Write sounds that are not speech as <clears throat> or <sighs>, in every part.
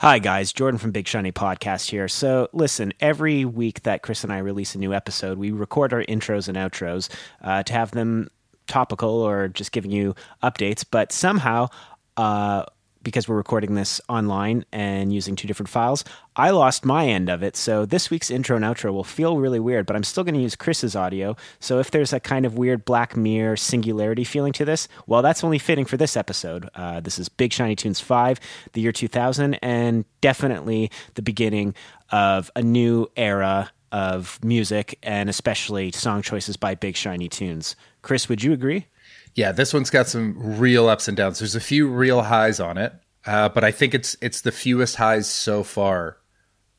Hi, guys. Jordan from Big Shiny Podcast here. So, listen, every week that Chris and I release a new episode, we record our intros and outros uh, to have them topical or just giving you updates. But somehow, uh, because we're recording this online and using two different files, I lost my end of it. So this week's intro and outro will feel really weird, but I'm still going to use Chris's audio. So if there's a kind of weird Black Mirror singularity feeling to this, well, that's only fitting for this episode. Uh, this is Big Shiny Tunes 5, the year 2000, and definitely the beginning of a new era of music and especially song choices by Big Shiny Tunes. Chris, would you agree? Yeah, this one's got some real ups and downs. There's a few real highs on it, uh, but I think it's it's the fewest highs so far.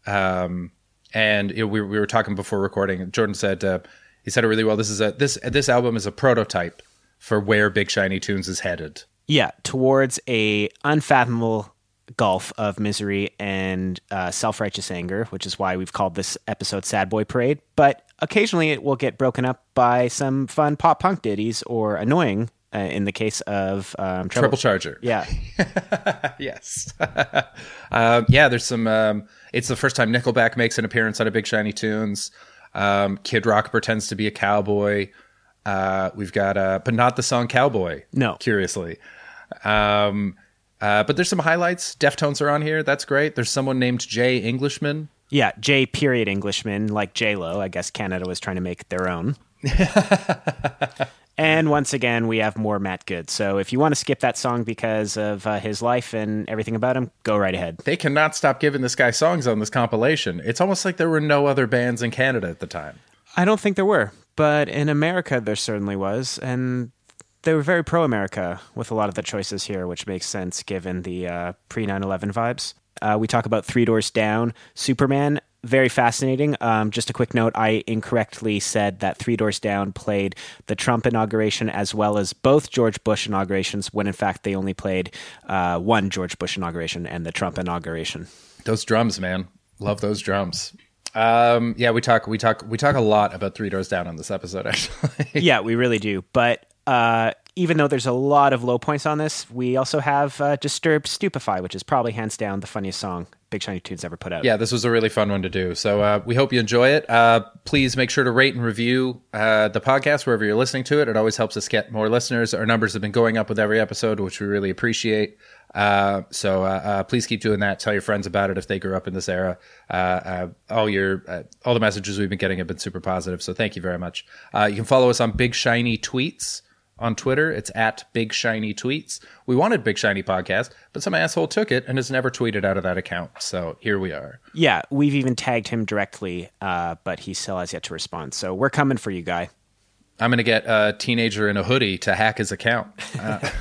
Um, and know, we, we were talking before recording. Jordan said uh, he said it really well. This is a this this album is a prototype for where Big Shiny Tunes is headed. Yeah, towards a unfathomable gulf of misery and uh, self righteous anger, which is why we've called this episode Sad Boy Parade. But occasionally it will get broken up by some fun pop punk ditties or annoying. Uh, in the case of um, Treble Charger, yeah, <laughs> yes, <laughs> um, yeah. There's some. Um, it's the first time Nickelback makes an appearance on a Big Shiny Tunes. Um, Kid Rock pretends to be a cowboy. Uh, we've got, uh, but not the song Cowboy. No, curiously. Um, uh, but there's some highlights. Deftones are on here. That's great. There's someone named Jay Englishman. Yeah, J period Englishman, like J Lo. I guess Canada was trying to make their own. <laughs> and once again, we have more Matt Good. So if you want to skip that song because of uh, his life and everything about him, go right ahead. They cannot stop giving this guy songs on this compilation. It's almost like there were no other bands in Canada at the time. I don't think there were, but in America, there certainly was. And they were very pro America with a lot of the choices here, which makes sense given the uh, pre 9 11 vibes. Uh, we talk about Three Doors Down, Superman. Very fascinating. Um, just a quick note I incorrectly said that Three Doors Down played the Trump inauguration as well as both George Bush inaugurations, when in fact they only played uh, one George Bush inauguration and the Trump inauguration. Those drums, man. Love those drums. Um, yeah, we talk, we talk, we talk a lot about Three Doors Down on this episode, <laughs> actually. yeah, we really do. But uh, even though there's a lot of low points on this, we also have uh, Disturbed Stupefy, which is probably hands down the funniest song Big Shiny Tunes ever put out. Yeah, this was a really fun one to do. So uh, we hope you enjoy it. Uh, please make sure to rate and review uh, the podcast wherever you're listening to it. It always helps us get more listeners. Our numbers have been going up with every episode, which we really appreciate. Uh, so uh, uh, please keep doing that. Tell your friends about it if they grew up in this era. All your all the messages we've been getting have been super positive. So thank you very much. you can follow us on Big Shiny Tweets on Twitter. It's at Big Shiny Tweets. We wanted Big Shiny Podcast, but some asshole took it and has never tweeted out of that account. So here we are. Yeah, we've even tagged him directly, uh, but he still has yet to respond. So we're coming for you, guy. I'm going to get a teenager in a hoodie to hack his account. Uh, <laughs>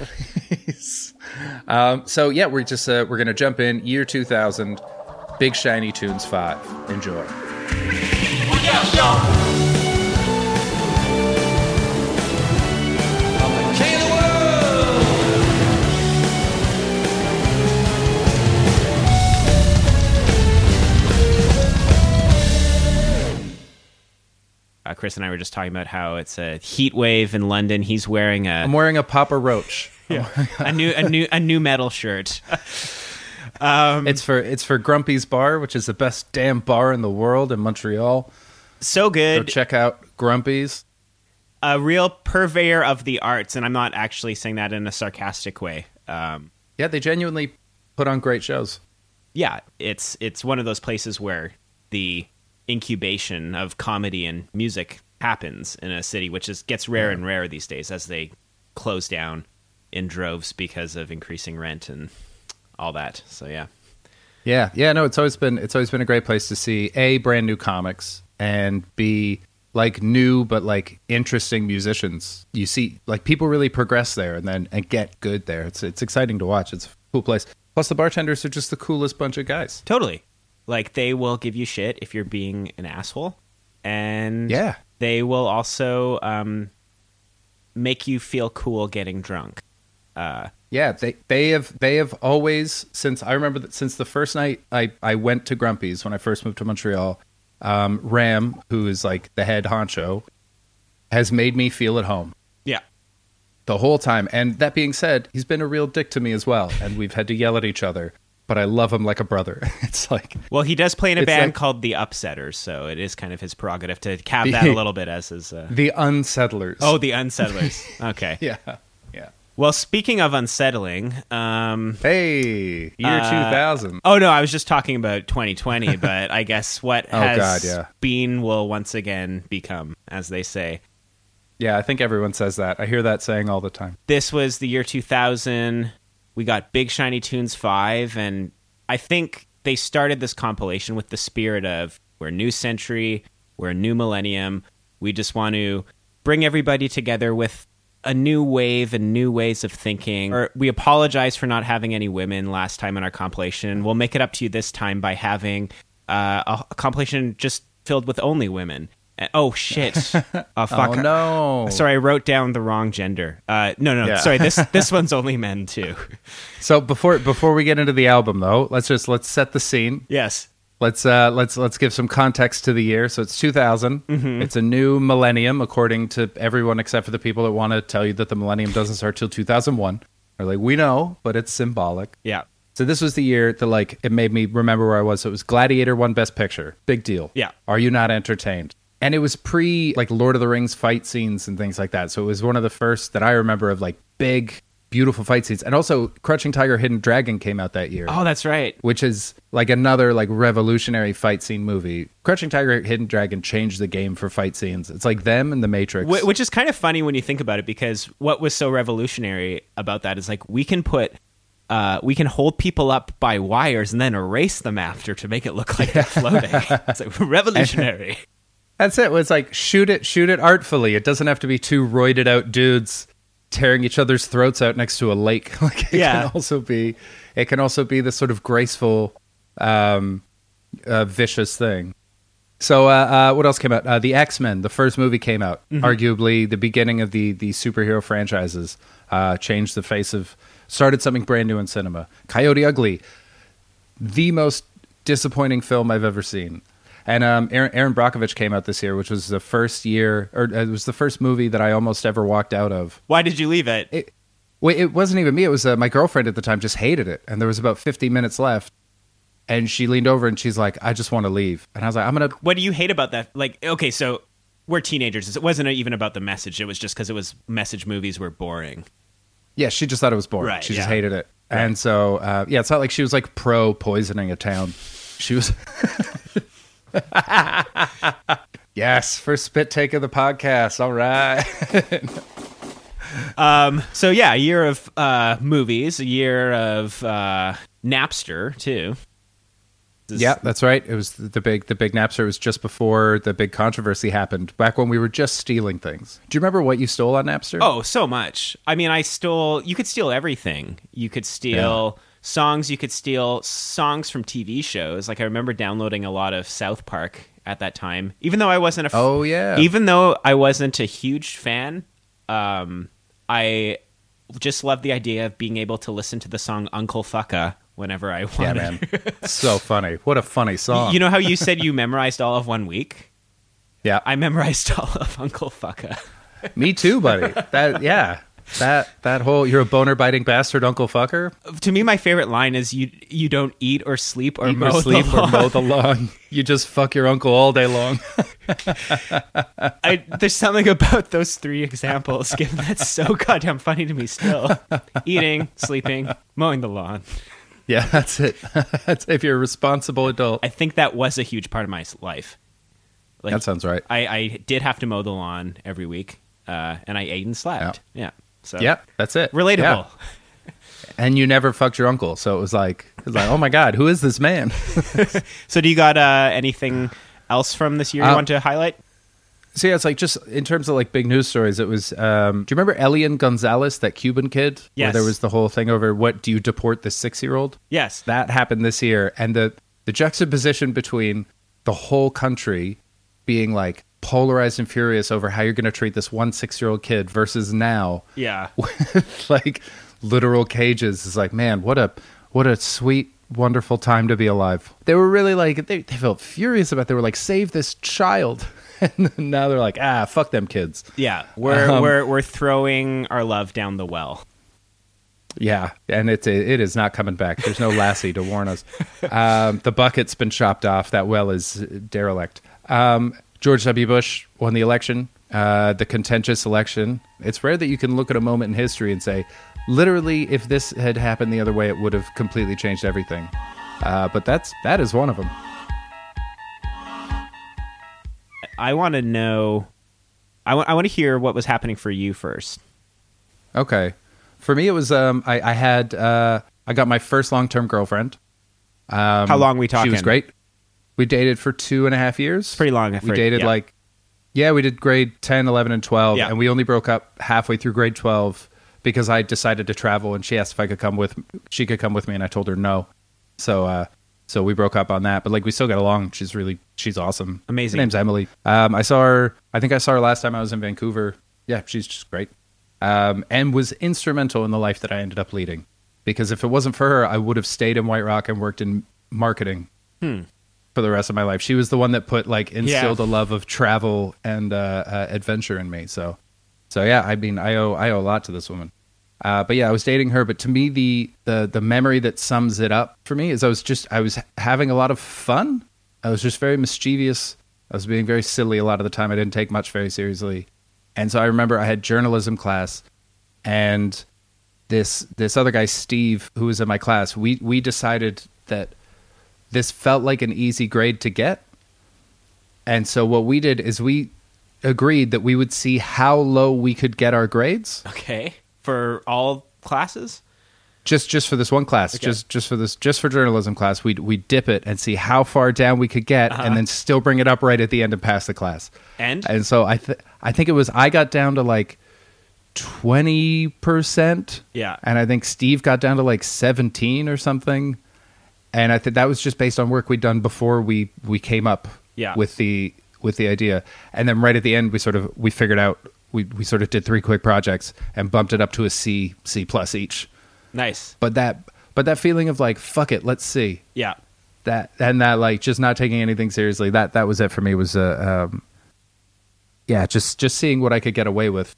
<laughs> um, so yeah, we're just uh, we're going to jump in year 2000, Big Shiny Tunes 5. Enjoy. Chris and I were just talking about how it's a heat wave in London. He's wearing a I'm wearing a Papa Roach. <laughs> yeah, a new a new a new metal shirt. <laughs> Um, it's for it's for Grumpy's Bar, which is the best damn bar in the world in Montreal. So good. Go check out Grumpy's. A real purveyor of the arts, and I'm not actually saying that in a sarcastic way. Um, yeah, they genuinely put on great shows. Yeah, it's it's one of those places where the incubation of comedy and music happens in a city, which is gets rare and rarer these days as they close down in droves because of increasing rent and all that. So yeah. Yeah, yeah, no, it's always been it's always been a great place to see a brand new comics and b like new but like interesting musicians. You see like people really progress there and then and get good there. It's it's exciting to watch. It's a cool place. Plus the bartenders are just the coolest bunch of guys. Totally. Like they will give you shit if you're being an asshole. And yeah. they will also um, make you feel cool getting drunk. Uh, yeah, they they have they have always since I remember that since the first night I I went to Grumpy's when I first moved to Montreal. Um, Ram, who is like the head honcho, has made me feel at home. Yeah, the whole time. And that being said, he's been a real dick to me as well, and we've had to yell at each other. But I love him like a brother. <laughs> It's like Well, he does play in a band like- called the Upsetters, so it is kind of his prerogative to cap that a little bit as his. Uh... the unsettlers. Oh, the Unsettlers. <laughs> Okay. yeah, yeah. Well, speaking of unsettling, um, Hey, year Uh, two thousand. oh no, I was just talking about 2020, <laughs> but I guess what Oh, has God, yeah. been will once again become, as they say. Yeah, I think everyone says that. I hear that saying all the time. This was the year 2000. We got Big Shiny Tunes 5, and I think they started this compilation with the spirit of we're a new century, we're a new millennium. We just want to bring everybody together with a new wave and new ways of thinking. Or we apologize for not having any women last time in our compilation. We'll make it up to you this time by having uh, a, a compilation just filled with only women. And- oh shit! <laughs> Oh fuck! Oh no! Sorry, I wrote down the wrong gender. Uh, no, no, Yeah. sorry. This <laughs> this one's only men too. So before before we get into the album though, let's just let's set the scene. Yes. Let's uh let's let's give some context to the year. So it's 2000. Mm-hmm. It's a new millennium according to everyone except for the people that want to tell you that the millennium doesn't start till 2001. They're like, "We know, but it's symbolic." Yeah. So this was the year that like it made me remember where I was. So it was Gladiator won Best Picture. Big deal. Yeah. Are you not entertained? And it was pre like Lord of the Rings fight scenes and things like that. So it was one of the first that I remember of like big, beautiful fight scenes. And also Crouching Tiger, Hidden Dragon came out that year. Oh, that's right. Which is like another like revolutionary fight scene movie. Crouching Tiger, Hidden Dragon changed the game for fight scenes. It's like them and The Matrix. Wh- Which is kind of funny when you think about it, because what was so revolutionary about that is like we can put. Uh, we can hold people up by wires and then erase them after to make it look like they're floating. <laughs> it's like revolutionary. <laughs> That's it. It's like shoot it, shoot it artfully. It doesn't have to be two roided out dudes tearing each other's throats out next to a lake. <laughs> Like it Yeah. can also be, it can also be this sort of graceful, um, uh, vicious thing. So, uh, uh, what else came out? Uh, the X Men, the first movie came out. Arguably, the beginning of the the superhero franchises uh, changed the face of, started something brand new in cinema. Coyote Ugly, the most disappointing film I've ever seen. And um, Erin, Erin Brockovich came out this year, which was the first year, or uh, it was the first movie that I almost ever walked out of. Why did you leave it? It, wait, it wasn't even me. It was uh, my girlfriend at the time. Just hated it, and there was about 50 minutes left. And she leaned over and she's like, "I just want to leave." And I was like, "I'm gonna." what do you hate about that? Like, okay, so we're teenagers. It wasn't even about the message. It was just because it was message movies were boring. Yeah, she just thought it was boring. Right, she just hated it. And so, uh, yeah, it's not like she was like pro poisoning a town. She was. <laughs> <laughs> <laughs> yes, first spit take of the podcast. All right. <laughs> Um, so yeah, a year of uh, movies, a year of uh, Napster too. This Yeah, that's right. It was the big the big Napster was just before the big controversy happened. Back when we were just stealing things. Do you remember what you stole on Napster? Oh, so much. I mean, I stole. You could steal everything. You could steal songs. You could steal songs from TV shows. Like I remember downloading a lot of South Park at that time, even though I wasn't a. f- Oh, yeah. Even though I wasn't a huge fan, um, I just loved the idea of being able to listen to the song Uncle Fucka whenever I wanted. yeah, man. <laughs> so funny. What a funny song. You know how you said you memorized all of one week? yeah, I memorized <laughs> all of Uncle Fucka. me too, buddy. That yeah. That that whole you're a boner biting bastard, Uncle Fucker. To me, my favorite line is you you don't eat or sleep or Eat mow or sleep the or lawn. mow the lawn. You just fuck your uncle all day long. <laughs> I, there's something about those three examples, given that's so goddamn funny to me still. Eating, sleeping, mowing the lawn. yeah, that's it. <laughs> that's if you're a responsible adult. I think that was a huge part of my life. Like, that sounds right. I, I did have to mow the lawn every week, uh, and I ate and slept. Yeah. So Yeah, that's it. relatable. Yeah. And you never fucked your uncle, so it was like it was like, oh my god, who is this man? <laughs> <laughs> So do you got uh, anything else from this year you Uh, want to highlight? So yeah, it's like just in terms of like big news stories. It was. Um, do you remember Elian Gonzalez, that Cuban kid? Where Yes. there was the whole thing over what do you deport the six year old? Yes. That happened this year, and the the juxtaposition between the whole country being like polarized and furious over how you're going to treat this one six year old kid versus now Yeah. <laughs> like literal cages is like man what a what a sweet wonderful time to be alive they were really like they, they felt furious about it. they were like save this child <laughs> and now they're like ah fuck them kids Yeah. We're Um, we're we're throwing our love down the well. Yeah, and it's it is not coming back. There's no lassie to warn us. <laughs> Um, the bucket's been chopped off. That well is derelict. Um, George W. Bush won the election, uh, the contentious election. It's rare that you can look at a moment in history and say, literally, if this had happened the other way, it would have completely changed everything. Uh, but that's that is one of them. I want to know. I want. I want to hear what was happening for you first. Okay, for me it was. Um, I, I had. Uh, I got my first long term girlfriend. Um, How long we talking? She was great. We dated for two and a half years. Pretty long. We dated yeah. like, yeah, we did grade 10, 11, and 12. Yeah. And we only broke up halfway through grade 12 because I decided to travel and she asked if I could come with, she could come with me. And I told her no. So, uh, so we broke up on that, but like we still got along. She's really, she's awesome. Amazing. Her name's Emily. Um, I saw her, I think I saw her last time I was in Vancouver. Yeah, she's just great. Um, and was instrumental in the life that I ended up leading. Because if it wasn't for her, I would have stayed in White Rock and worked in marketing for the rest of my life. She was the one that put like instilled Yeah. a love of travel and uh, uh, adventure in me. So, so yeah, I mean, I owe I owe a lot to this woman. Uh, but yeah, I was dating her. But to me, the the the memory that sums it up for me is I was just I was having a lot of fun. I was just very mischievous. I was being very silly a lot of the time. I didn't take much very seriously, and so I remember I had journalism class, and this this other guy Steve who was in my class. We we decided that this felt like an easy grade to get. And so what we did is we agreed that we would see how low we could get our grades Okay. For all classes. just just for this one class, Okay. just just for this just for journalism class. We we dip it and see how far down we could get and uh-huh. then still bring it up right at the end and pass the class. And And so I th- I think it was I got down to like 20%. Yeah. And I think Steve got down to like 17 or something. And I think that was just based on work we'd done before we we came up Yeah. with the with the idea. And then right at the end we sort of we figured out we we sort of did three quick projects and bumped it up to a C C plus each. nice. But that but that feeling of like fuck it, let's see. Yeah. That and that like just not taking anything seriously. That that was it for me was uh, um yeah, just just seeing what I could get away with.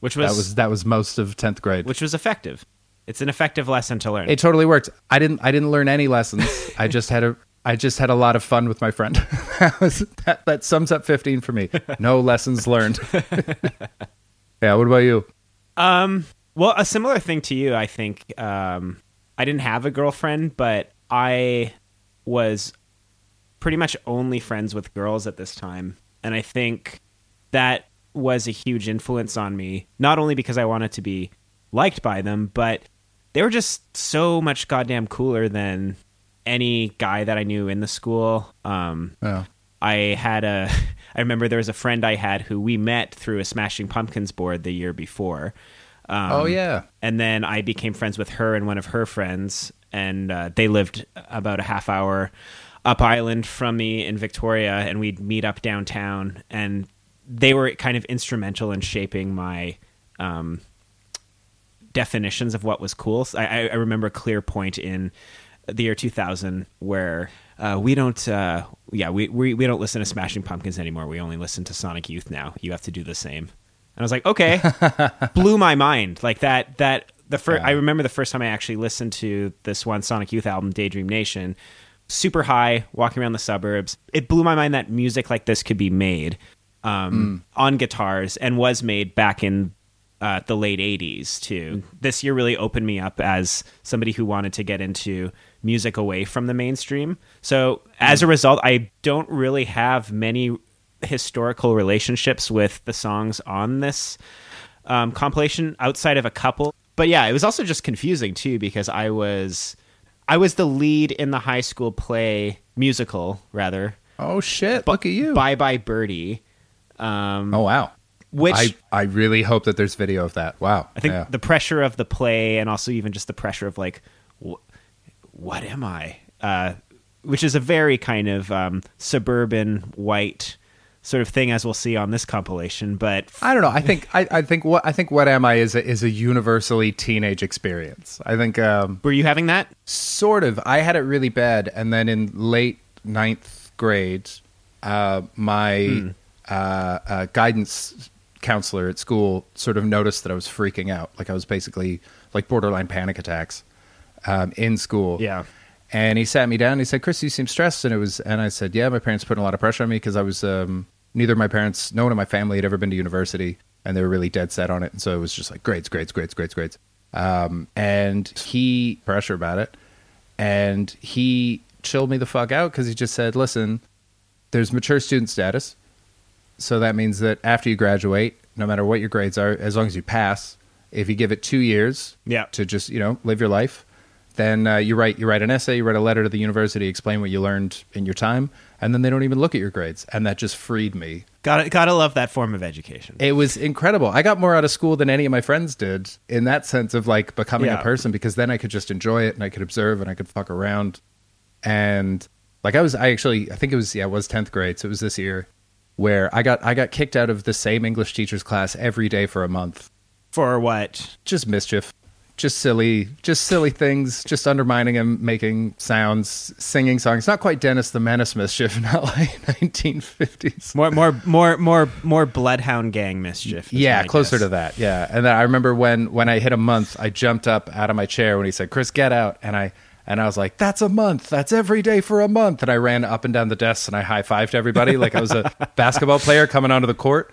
Which was, that was that was most of 10th grade. which was effective. It's an effective lesson to learn. It totally worked. I didn't I didn't learn any lessons. I just had a I just had a lot of fun with my friend. that, was, <laughs> that that sums up 15 for me. No lessons learned. <laughs> yeah, what about you? Um, well, a similar thing to you, I think. Um, I didn't have a girlfriend, but I was pretty much only friends with girls at this time, and I think that was a huge influence on me. Not only because I wanted to be liked by them, but they were just so much goddamn cooler than any guy that I knew in the school. Um, Oh. I had a <laughs> I remember there was a friend I had who we met through a Smashing Pumpkins board the year before. Um, oh yeah. and then I became friends with her and one of her friends, and uh, they lived about a half hour up island from me in Victoria, and we'd meet up downtown, and they were kind of instrumental in shaping my um, definitions of what was cool. I, I- remember a clear point in the year 2000 where uh, we don't, uh, yeah, we, we we don't listen to Smashing Pumpkins anymore. We only listen to Sonic Youth now. You have to do the same. And I was like, okay, <laughs> blew my mind. Like that that the first. Yeah. I remember the first time I actually listened to this one Sonic Youth album, Daydream Nation. Super high, walking around the suburbs. It blew my mind that music like this could be made um, on guitars and was made back in uh, the late 80s too. This year really opened me up as somebody who wanted to get into music away from the mainstream. So as a result, I don't really have many historical relationships with the songs on this um, compilation outside of a couple. But yeah, it was also just confusing too because I was I was the lead in the high school play musical rather. Oh shit! Look at you. Bye Bye Birdie. Um, oh wow. Which I I really hope that there's video of that. Wow. I think Yeah. the pressure of the play, and also even just the pressure of like, wh- what am I? Uh, which is a very kind of um, suburban white sort of thing, as we'll see on this compilation. But I don't know. I think I, I think what I think what am I is a, is a universally teenage experience. I think um, were you having that? sort of. I had it really bad, and then in late ninth grade, uh, my uh, uh, guidance counselor at school sort of noticed that I was freaking out. Like I was basically like borderline panic attacks um, in school. Yeah. And he sat me down and he said, Chris, you seem stressed. And it was, and I said, yeah, my parents put a lot of pressure on me because I was, um, neither of my parents, no one in my family had ever been to university and they were really dead set on it. And so it was just like grades, grades, grades, grades, grades. Um, and he pressure about it and he chilled me the fuck out because he just said, listen, there's mature student status. So that means that after you graduate, no matter what your grades are, as long as you pass, if you give it two years Yeah. to just, you know, live your life, then uh, you write you write an essay, you write a letter to the university, explain what you learned in your time, and then they don't even look at your grades. And that just freed me. Gotta gotta love that form of education. It was incredible. I got more out of school than any of my friends did in that sense of like becoming Yeah. a person because then I could just enjoy it and I could observe and I could fuck around. And like I was I actually I think it was yeah, it was 10th grade, so it was this year where I got I got kicked out of the same English teacher's class every day for a month. For what? Just mischief. Just silly, just silly things, just undermining him, making sounds, singing songs. Not quite Dennis the Menace mischief, <laughs> not like 1950s. More more more more more bloodhound gang mischief. Yeah, closer guess. to that. Yeah, and then I remember when when I hit a month, I jumped up out of my chair when he said, "Chris, get out!" and I and I was like, "That's a month. That's every day for a month." And I ran up and down the desks and I high fived everybody like I was a <laughs> basketball player coming onto the court.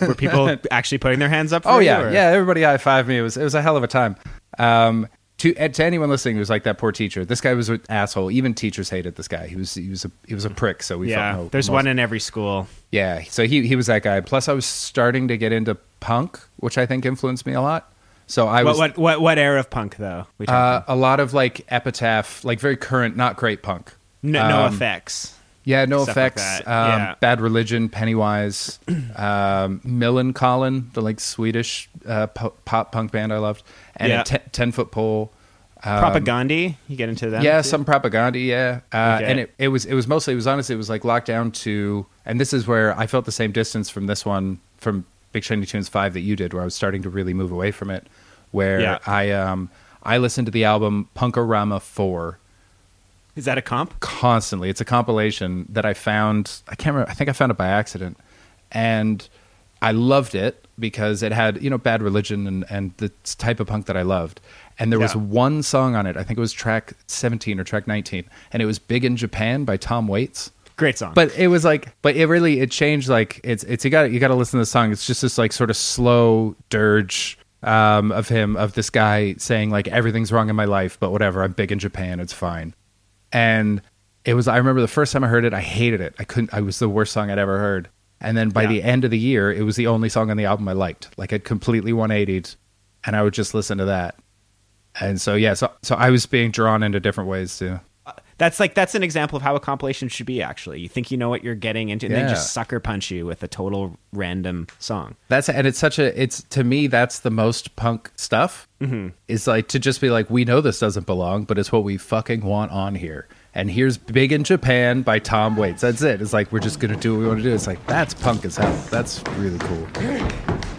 Were people <laughs> actually putting their hands up? For Oh yeah, or- yeah. Everybody high fived me. It was it was a hell of a time. Um, to to anyone listening who's like that poor teacher, this guy was an asshole. Even teachers hated this guy. He was he was a he was a prick. So we yeah. felt no, There's most- one in every school. Yeah, so he he was that guy. Plus, I was starting to get into punk, which I think influenced me a lot. So I What was what what what era of punk though? We uh, a lot of like epitaph, like very current, not great punk. no, no um, effects. Yeah, no Stuff effects. that, Um, yeah. Bad Religion, Pennywise, <clears throat> um, Millencolin, the like Swedish uh, po- pop punk band I loved, and Yeah. a te- ten foot pole. Um, Propagandhi. You get into that? yeah, some Propagandhi, yeah, uh, Okay. and it, it was it was mostly it was honestly it was like locked down to, and this is where I felt the same distance from this one from Big Shiny Tunes Five that you did, where I was starting to really move away from it, where Yeah. I um I listened to the album Punk-O-Rama Four Is that a comp? constantly. It's a compilation that I found. I can't remember. I think I found it by accident, and I loved it because it had you know Bad Religion and and the type of punk that I loved. And there was one song on it. I think it was track seventeen or track nineteen, and it was "Big in Japan" by Tom Waits. Great song. But it was like, but it really it changed. Like it's it's you got you got to listen to the song. It's just this like sort of slow dirge um, of him of this guy saying like everything's wrong in my life, but whatever. I'm big in Japan. It's fine. And it was. I remember the first time I heard it, I hated it. I couldn't. I was the worst song I'd ever heard. And then by Yeah. the end of the year, it was the only song on the album I liked. Like it completely 180'd, and I would just listen to that. And so yeah, so so I was being drawn into different ways too. That's like that's an example of how a compilation should be. Actually, you think you know what you're getting into, and Yeah. then just sucker punch you with a total random song. That's and it's such a it's to me that's the most punk stuff. Mm-hmm. Is like to just be like we know this doesn't belong, but it's what we fucking want on here. And here's "Big in Japan" by Tom Waits. That's it. It's like we're just gonna do what we want to do. It's like that's punk as hell. That's really cool.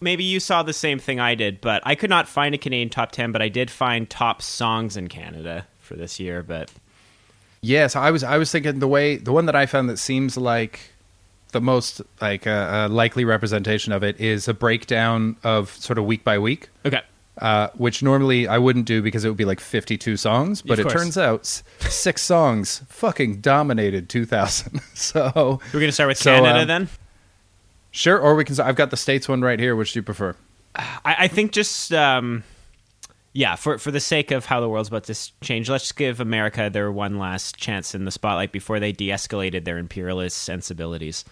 Maybe you saw the same thing I did, but I could not find a Canadian top ten. But I did find top songs in Canada for this year. But Yeah, so I was I was thinking the way the one that I found that seems like the most like uh, uh, likely representation of it is a breakdown of sort of week by week. okay, uh, which normally I wouldn't do because it would be like 52 songs. But it turns out six songs fucking dominated 2000. <laughs> so we're gonna start with So, Canada um, then. Sure, or we can. I've got the states one right here. Which do you prefer? I, I think just um, yeah, for for the sake of how the world's about to change, let's give America their one last chance in the spotlight before they de-escalated their imperialist sensibilities.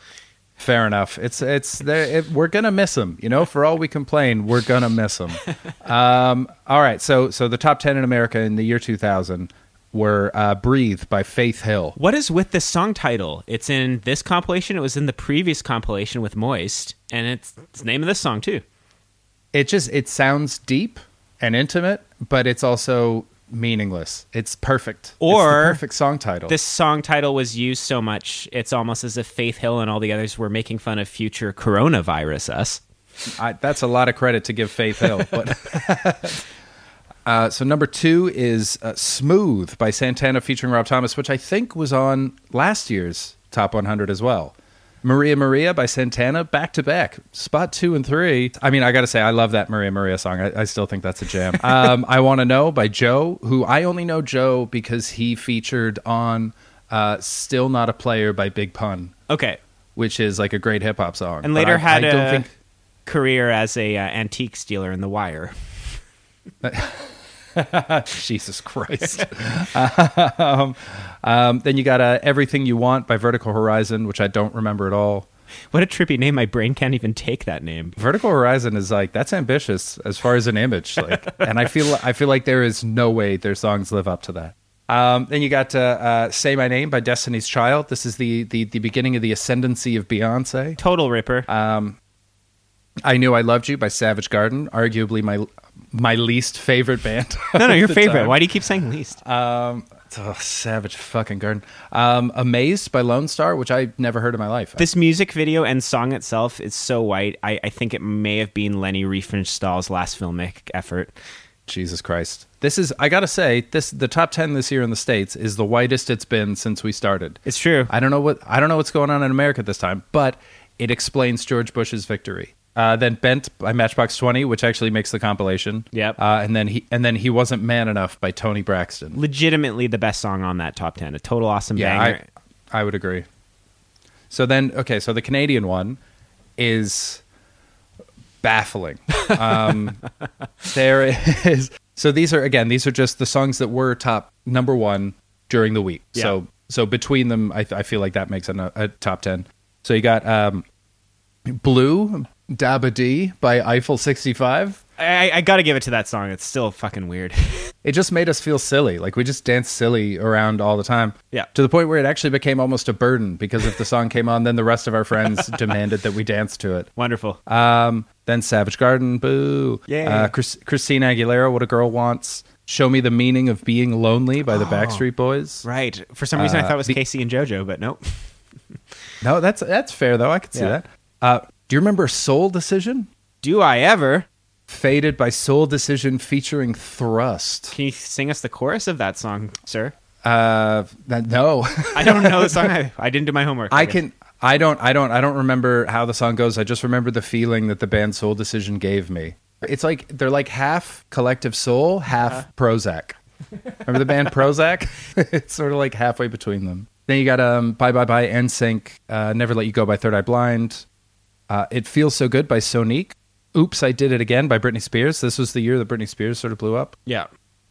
Fair enough. It's it's. It, we're gonna miss them. You know, for all we complain, we're gonna miss them. <laughs> um, all right. So so the top 10 in America in the year 2000 were uh, "Breathe" by Faith Hill. What is with this song title? It's in this compilation. It was in the previous compilation with Moist, and it's, it's the name of this song too. it just it sounds deep and intimate but it's also meaningless. It's perfect. It's Or perfect song title. This song title was used so much, it's almost as if Faith Hill and all the others were making fun of future coronavirus us. I, that's a lot of credit to give Faith Hill. But <laughs> uh, so number two is uh, "Smooth" by Santana featuring Rob Thomas, which I think was on last year's top 100 as well. Maria Maria by Santana, back to back, spot two and three. I mean, I got to say, I love that Maria Maria song. I, I still think that's a jam. <laughs> um, I Want to Know by Joe, who I only know Joe because he featured on uh, Still Not a Player by Big Pun, Okay. which is like a great hip hop song. And later I- had I a think career as a uh, antique stealer in The Wire. <laughs> <laughs> Jesus Christ. <laughs> um, um, then you got uh, Everything You Want by Vertical Horizon, which I don't remember at all. What a trippy name. My brain can't even take that name. Vertical Horizon is like that's ambitious as far as an image, like, <laughs> and I feel I feel like there is no way their songs live up to that. Um, then you got uh, uh, "Say My Name" by Destiny's Child. This is the the, the beginning of the ascendancy of Beyonce. Total Ripper. "I Knew I Loved You" by Savage Garden, arguably my my least favorite band. <laughs> no, no, your favorite. time. Why do you keep saying least? Um, oh, Savage fucking Garden. Um, Amazed by Lonestar, which I never heard in my life. this music video and song itself is so white. I, I think it may have been Leni Riefenstahl's last filmic effort. Jesus Christ. This is I gotta say, this the top ten this year in the States is the whitest it's been since we started. It's true. I don't know what I don't know what's going on in America this time, but it explains George Bush's victory. Uh, then Bent by Matchbox Twenty, which actually makes the compilation. Yep. Uh, and then he and then he wasn't man enough by Toni Braxton. Legitimately the best song on that top 10. A total awesome Yeah, banger. I, I would agree. So then, okay, so the Canadian one is baffling. <laughs> Um, there is so these are again these are just the songs that were top number one during the week. Yeah. So so between them, I, I feel like that makes a, a top ten. So you got um, Blue Dabba D by Eiffel sixty five. I, I gotta give it to that song. It's still fucking weird. <laughs> it just made us feel silly. Like we just danced silly around all the time. Yeah. To the point where it actually became almost a burden because if the song came on, then the rest of our friends <laughs> demanded that we dance to it. Wonderful. Um, then Savage Garden, boo. Yay. Uh, Chris, Christina Aguilera, What a Girl Wants. Show Me the Meaning of Being Lonely by the Backstreet Boys. right. For some reason, I uh, thought it was the- K-Ci and JoJo, but nope. No, that's that's fair though. I could see Yeah. that. Uh, do you remember Soul Decision? Do I ever? Faded by Soul Decision featuring Thrust. Can you sing us the chorus of that song, sir? Uh, that, no. I don't know the song. I, I didn't do my homework. I guess. can. I don't. I don't. I don't remember how the song goes. I just remember the feeling that the band Soul Decision gave me. It's like they're like half Collective Soul, half Uh-huh. Prozac. Remember the band Prozac? <laughs> it's sort of like halfway between them. Then you got um, Bye Bye Bye NSYNC, uh, Never Let You Go by Third Eye Blind. Uh, it Feels So Good by Sonique. Oops, I Did It Again by Britney Spears. This was the year that Britney Spears sort of blew up. Yeah.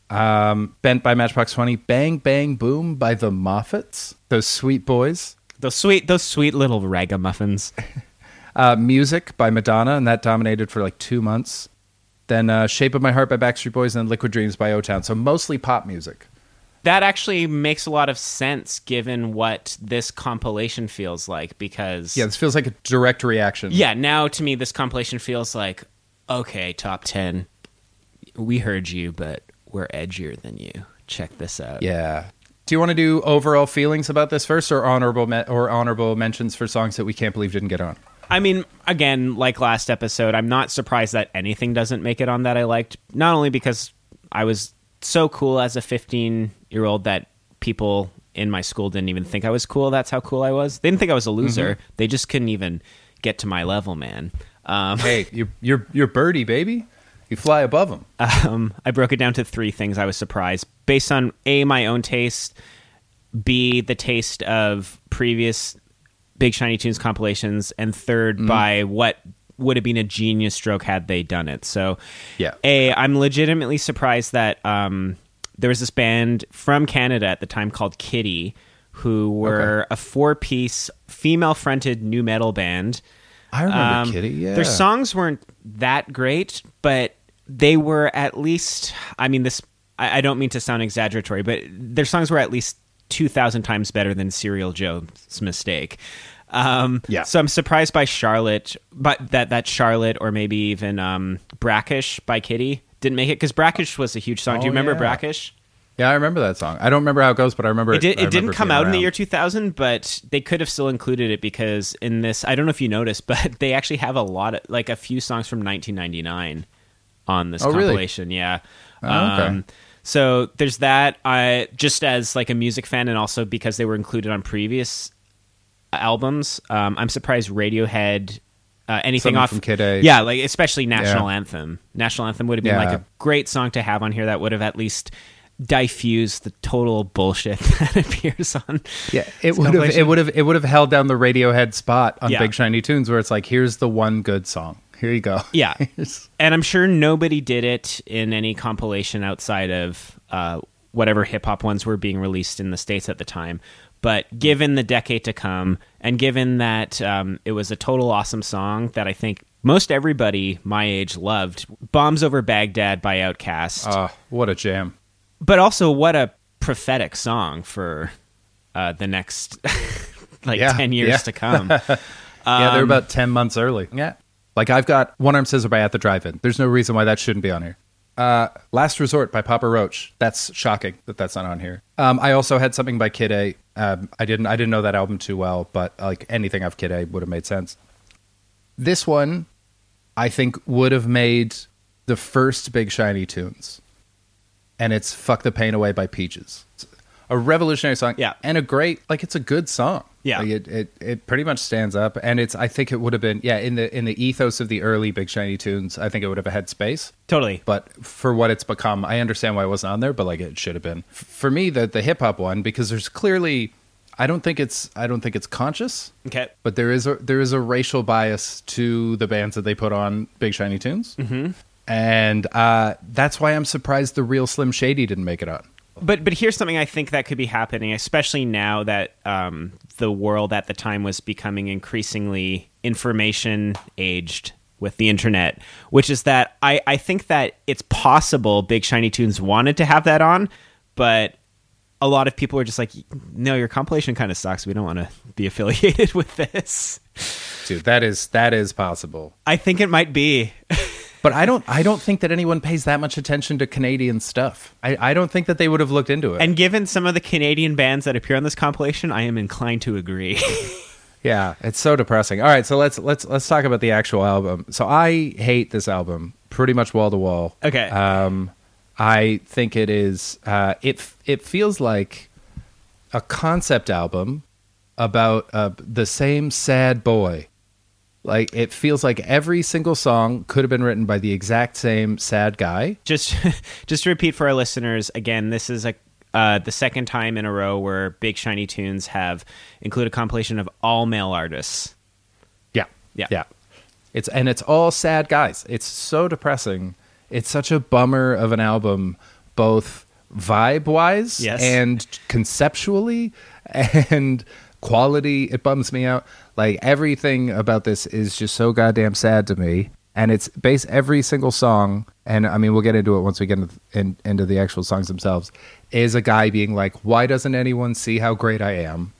Um, Bent by Matchbox 20. Bang Bang Boom by the Moffatts. Those sweet boys. Those sweet, those sweet little ragamuffins. <laughs> Uh, Music by Madonna, and that dominated for like two months. Then uh, Shape of My Heart by Backstreet Boys, and then Liquid Dreams by O Town. So mostly pop music. That actually makes a lot of sense given what this compilation feels like because Yeah, this feels like a direct reaction. yeah, now to me this compilation feels like okay, top 10. We heard you, but we're edgier than you. Check this out. Yeah. Do you want to do overall feelings about this first, or honorable me- or honorable mentions for songs that we can't believe didn't get on? I mean, again, like last episode, I'm not surprised that anything doesn't make it on that I liked. Not only because I was so cool as a 15 year old that people in my school didn't even think I was cool. That's how cool I was. They didn't think I was a loser. They just couldn't even get to my level, man. Um, Hey, <laughs> you're you're you're birdie, baby. You fly above them. um, I broke it down to three things I was surprised based on A, my own taste, B, the taste of previous Big Shiny Tunes compilations, and 3rd by what would have been a genius stroke had they done it. So, Yeah. A, I'm legitimately surprised that um, there was this band from Canada at the time called Kittie, who were a four piece female fronted new metal band. I remember Um, Kittie. Yeah, Their songs weren't that great, but they were at least. I mean, this. I, I don't mean to sound exaggeratory, but their songs were at least two thousand times better than Serial Joe's Mistake. Um, Yeah. So I'm surprised by Charlotte, but that that Charlotte or maybe even um, Brackish by Kittie didn't make it because Brackish was a huge song. Do you Oh, remember yeah. Brackish? Yeah, I remember that song. I don't remember how it goes, but I remember It, did, I it didn't come being out in the year 2000, but they could have still included it because in this, I don't know if you noticed, <laughs> but they actually have a lot of, like a few songs from 1999 on this Oh, really? compilation. Yeah. Um, Oh, okay. so there's that. I just as like a music fan, and also because they were included on previous albums, um, I'm surprised Radiohead. Uh, anything Something off from Kid A. yeah, like especially National Yeah. Anthem. National Anthem would have been Yeah. like a great song to have on here that would have at least diffused the total bullshit <laughs> that appears on. Yeah, it would have it would have it would have held down the Radiohead spot on Yeah. Big Shiny Tunes where it's like here's the one good song. Here you go. Yeah. <laughs> And I'm sure nobody did it in any compilation outside of uh, whatever hip hop ones were being released in the states at the time. But given the decade to come, and given that um, it was a total awesome song that I think most everybody my age loved, "Bombs Over Baghdad" by Outkast, Ah, what a jam. but also what a prophetic song for uh, the next <laughs> like Yeah, ten years yeah. to come. <laughs> yeah, Um, they're about 10 months early. Yeah. Like I've got One Arm Scissor by At the Drive-In. There's no reason why that shouldn't be on here. Uh, Last Resort by Papa Roach. That's shocking that that's not on here. Um, I also had something by Kid A. Um, I didn't I didn't know that album too well, but like anything of Kid A would have made sense. This one, I think, would have made the first Big Shiny tunes, and it's "Fuck the Pain Away" by Peaches. It's a revolutionary song, Yeah. and a great like it's a good song. Yeah. Like, it, it it pretty much stands up, and it's I think it would have been yeah in the in the ethos of the early Big Shiny tunes, I think it would have had space. totally. But for what it's become, I understand why it wasn't on there, but like it should have been. For me, the the hip hop one because there's clearly, I don't think it's I don't think it's conscious, Okay. but there is a there is a racial bias to the bands that they put on Big Shiny Tunes, mm-hmm. and uh, that's why I'm surprised the real Slim Shady didn't make it on. But but here's something I think that could be happening, especially now that um, the world at the time was becoming increasingly information aged with the internet, which is that I, I think that it's possible Big Shiny Tunes wanted to have that on, but a lot of people are just like, no, your compilation kind of sucks. We don't want to be <laughs> affiliated with this. Dude, that is that is possible. I think it might be. <laughs> But I don't I don't think that anyone pays that much attention to Canadian stuff. I, I don't think that they would have looked into it. And given some of the Canadian bands that appear on this compilation, I am inclined to agree. <laughs> Yeah, it's so depressing. All right, so let's let's let's talk about the actual album. So I hate this album pretty much wall to wall. Okay. Um, I think it is. Uh, it it feels like a concept album about uh, the same sad boy. Like it feels like every single song could have been written by the exact same sad guy. just <laughs> just to repeat for our listeners again this is a uh, the second time in a row where big shiny tunes have included a compilation of all male artists Yeah. Yeah. Yeah. It's and it's all sad guys. It's so depressing. It's such a bummer of an album, both vibe wise Yes. and conceptually <laughs> and quality. It bums me out. Like everything about this is just so goddamn sad to me. And it's base every single song, and I mean we'll get into it once we get into, in, into the actual songs themselves. Is a guy being like, "Why doesn't anyone see how great I am?"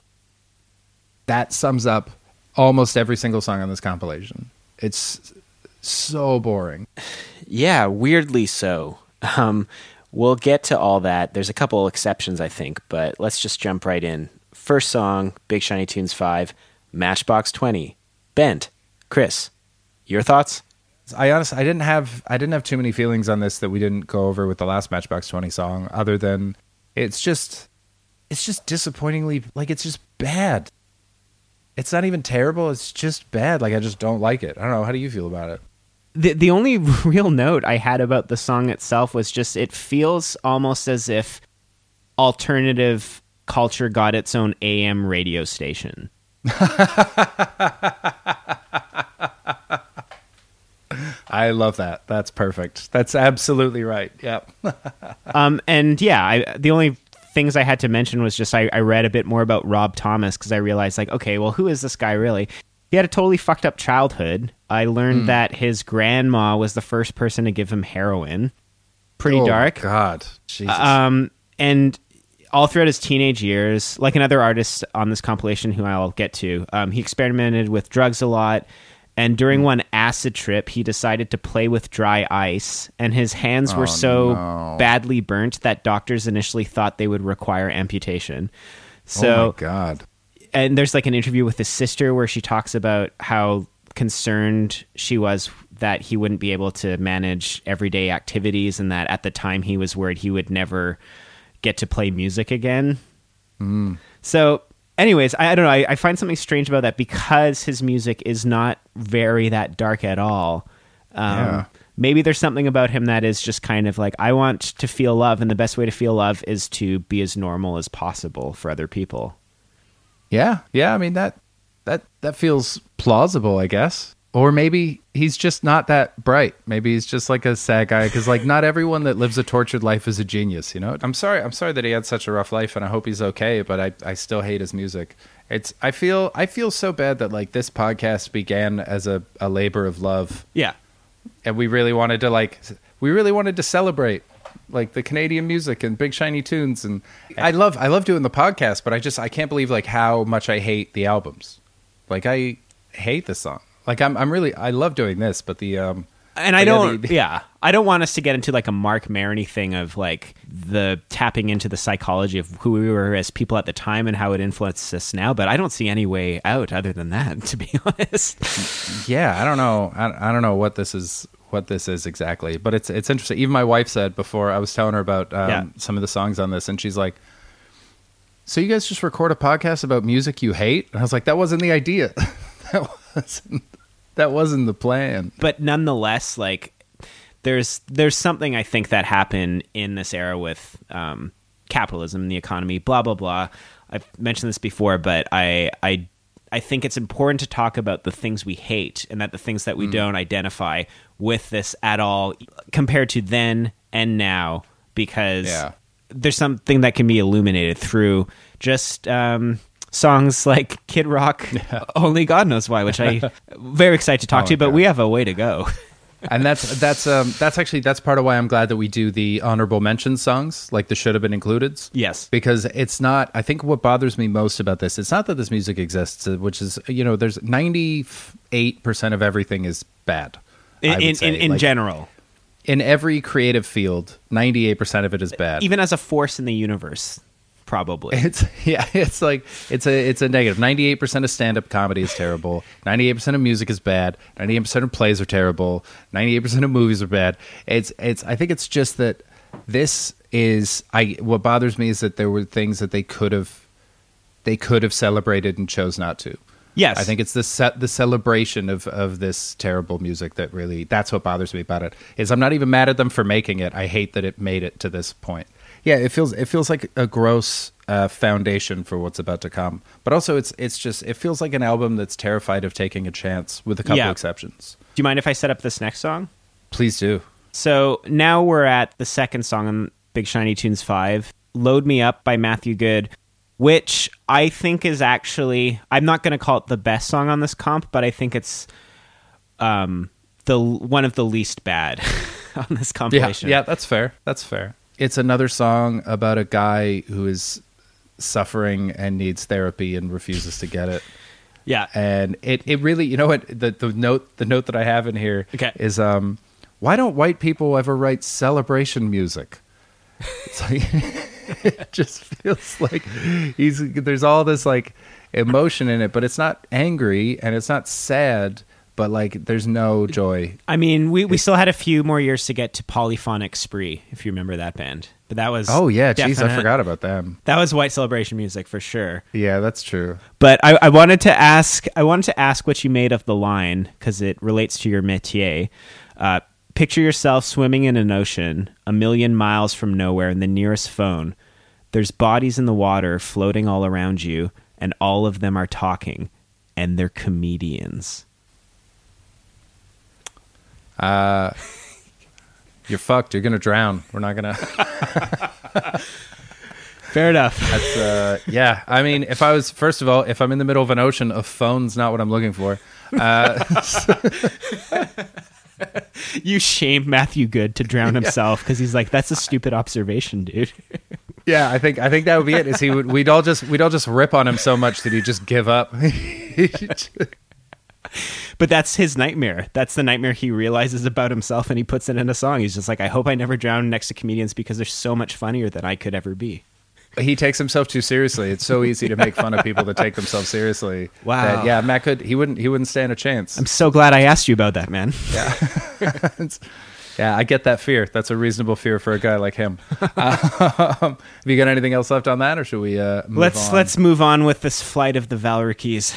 that sums up almost every single song on this compilation. It's so boring. <sighs> yeah weirdly so um, we'll get to all that there's a couple exceptions i think but let's just jump right in first song big shiny tunes 5 matchbox 20 bent chris your thoughts I honestly, I didn't have, I didn't have too many feelings on this that we didn't go over with the last Matchbox Twenty song. Other than it's just, it's just disappointingly like it's just bad. It's not even terrible. It's just bad. Like I just don't like it. I don't know. How do you feel about it? the the only <laughs> real note I had about the song itself was just it feels almost as if alternative culture got its own AM radio station. <laughs> I love that. That's perfect. That's absolutely right. Yep. <laughs> Um, and yeah, I, the only things I had to mention was just I, I read a bit more about Rob Thomas because I realized like, okay, well, who is this guy really? He had a totally fucked up childhood. I learned that his grandma was the first person to give him heroin. Pretty Oh, dark. God. Jesus. Um, and all throughout his teenage years, like another artist on this compilation who I'll get to, um, he experimented with drugs a lot. And during one acid trip, he decided to play with dry ice, and his hands were so no. badly burnt that doctors initially thought they would require amputation. oh So, my god. and there's like an interview with his sister where she talks about how concerned she was that he wouldn't be able to manage everyday activities and that at the time he was worried he would never get to play music again. So, anyways, I, I don't know. I, I find something strange about that because his music is not very that dark at all. Um, Yeah. Maybe there's something about him that is just kind of like, I want to feel love, and the best way to feel love is to be as normal as possible for other people. Yeah, yeah. I mean that that that feels plausible, I guess. Or maybe he's just not that bright. Maybe he's just like a sad guy because like not everyone that lives a tortured life is a genius. You know. I'm sorry. I'm sorry that he had such a rough life, and I hope he's okay. But I I still hate his music. It's I feel I feel so bad that like this podcast began as a, a labor of love, Yeah. and we really wanted to like we really wanted to celebrate like the Canadian music and big shiny tunes and I love I love doing the podcast but I just I can't believe like how much I hate the albums. Like I hate the song. Like I'm I'm really I love doing this but the um and I But yeah, don't, the- yeah, I don't want us to get into like a Mark Maroney thing of like the tapping into the psychology of who we were as people at the time and how it influences us now. But I don't see any way out other than that, <laughs> to be honest. yeah, I don't know. I, I don't know what this is what this is exactly, but it's it's interesting. Even my wife said before I was telling her about um, Yeah. some of the songs on this, and she's like, "So you guys just record a podcast about music you hate?" And I was like, "That wasn't the idea. <laughs> that wasn't that wasn't the plan." But nonetheless, like there's there's something I think that happened in this era with um, capitalism and the economy, blah blah blah. I've mentioned this before, but I I I think it's important to talk about the things we hate and that the things that we don't identify with this at all compared to then and now because Yeah. there's something that can be illuminated through just um, songs like Kid Rock, <laughs> Only God Knows Why, which I <laughs> very excited to talk Oh to, but God. we have a way to go. <laughs> and that's that's um that's actually that's part of why I'm glad that we do the honorable mention songs, like the should have been included. Yes. because it's not. I think what bothers me most about this, it's not that this music exists, uh, which is you know, there's 98 percent of everything is bad. In in, in, in Like, general, in every creative field, 98 percent of it is bad. even as a force in the universe, probably. It's <laughs> yeah, it's like it's a it's a negative. Ninety eight percent of stand up comedy is terrible. Ninety eight percent of music is bad. Ninety eight percent of plays are terrible. Ninety eight percent of movies are bad. It's it's I think it's just that this is I what bothers me is that there were things that they could have they could have celebrated and chose not to. yes, I think it's the set the celebration of of this terrible music that really that's what bothers me about it. Is I'm not even mad at them for making it. I hate that it made it to this point. Yeah, it feels it feels like a gross uh, foundation for what's about to come. But also, it's it's just it feels like an album that's terrified of taking a chance, with a couple Yeah. exceptions. Do you mind if I set up this next song? Please do. So now we're at the second song on Big Shiny Tunes 5, Load Me Up by Matthew Good, which I think is actually, I'm not going to call it the best song on this comp, but I think it's um, the one of the least bad <laughs> on this Yeah, compilation. yeah, that's fair. That's fair. It's another song about a guy who is suffering and needs therapy and refuses to get it. Yeah. and it, it really you know what the, the note the note that I have in here is Okay. um why don't white people ever write celebration music? It's like <laughs> it just feels like he's there's all this like emotion in it, but it's not angry and it's not sad, but like there's no joy. I mean, we, we still had a few more years to get to Polyphonic Spree, if you remember that band. But that was Oh yeah, jeez, I forgot about them. That was white celebration music for sure. Yeah, that's true. But I, I wanted to ask, I wanted to ask what you made of the line because it relates to your métier. Uh, picture yourself swimming in an ocean a million miles from nowhere in the nearest phone. There's bodies in the water floating all around you, and all of them are talking, and they're comedians. Uh <laughs> you're fucked. You're gonna drown. We're not gonna. <laughs> Fair enough. <laughs> That's uh, yeah. I mean, if I was first of all, if I'm in the middle of an ocean, a phone's not what I'm looking for. Uh, you shame Matthew Good to drown himself because he's like, that's a stupid observation, dude. yeah, I think I think that would be it. Is he would we'd all just we'd all just rip on him so much that he'd just give up. But that's his nightmare. That's the nightmare he realizes about himself, and he puts it in a song. He's just like, I hope I never drown next to comedians because they're so much funnier than I could ever be. he takes himself too seriously. It's so easy to make fun of people that take themselves seriously. Wow. that, yeah, Matt could he wouldn't he wouldn't stand a chance. I'm so glad I asked you about that, man. <laughs> yeah, <laughs> yeah, I get that fear. That's a reasonable fear for a guy like him. <laughs> um, have you got anything else left on that, or should we uh, move let's on? let's move on with this flight of the Valkyries.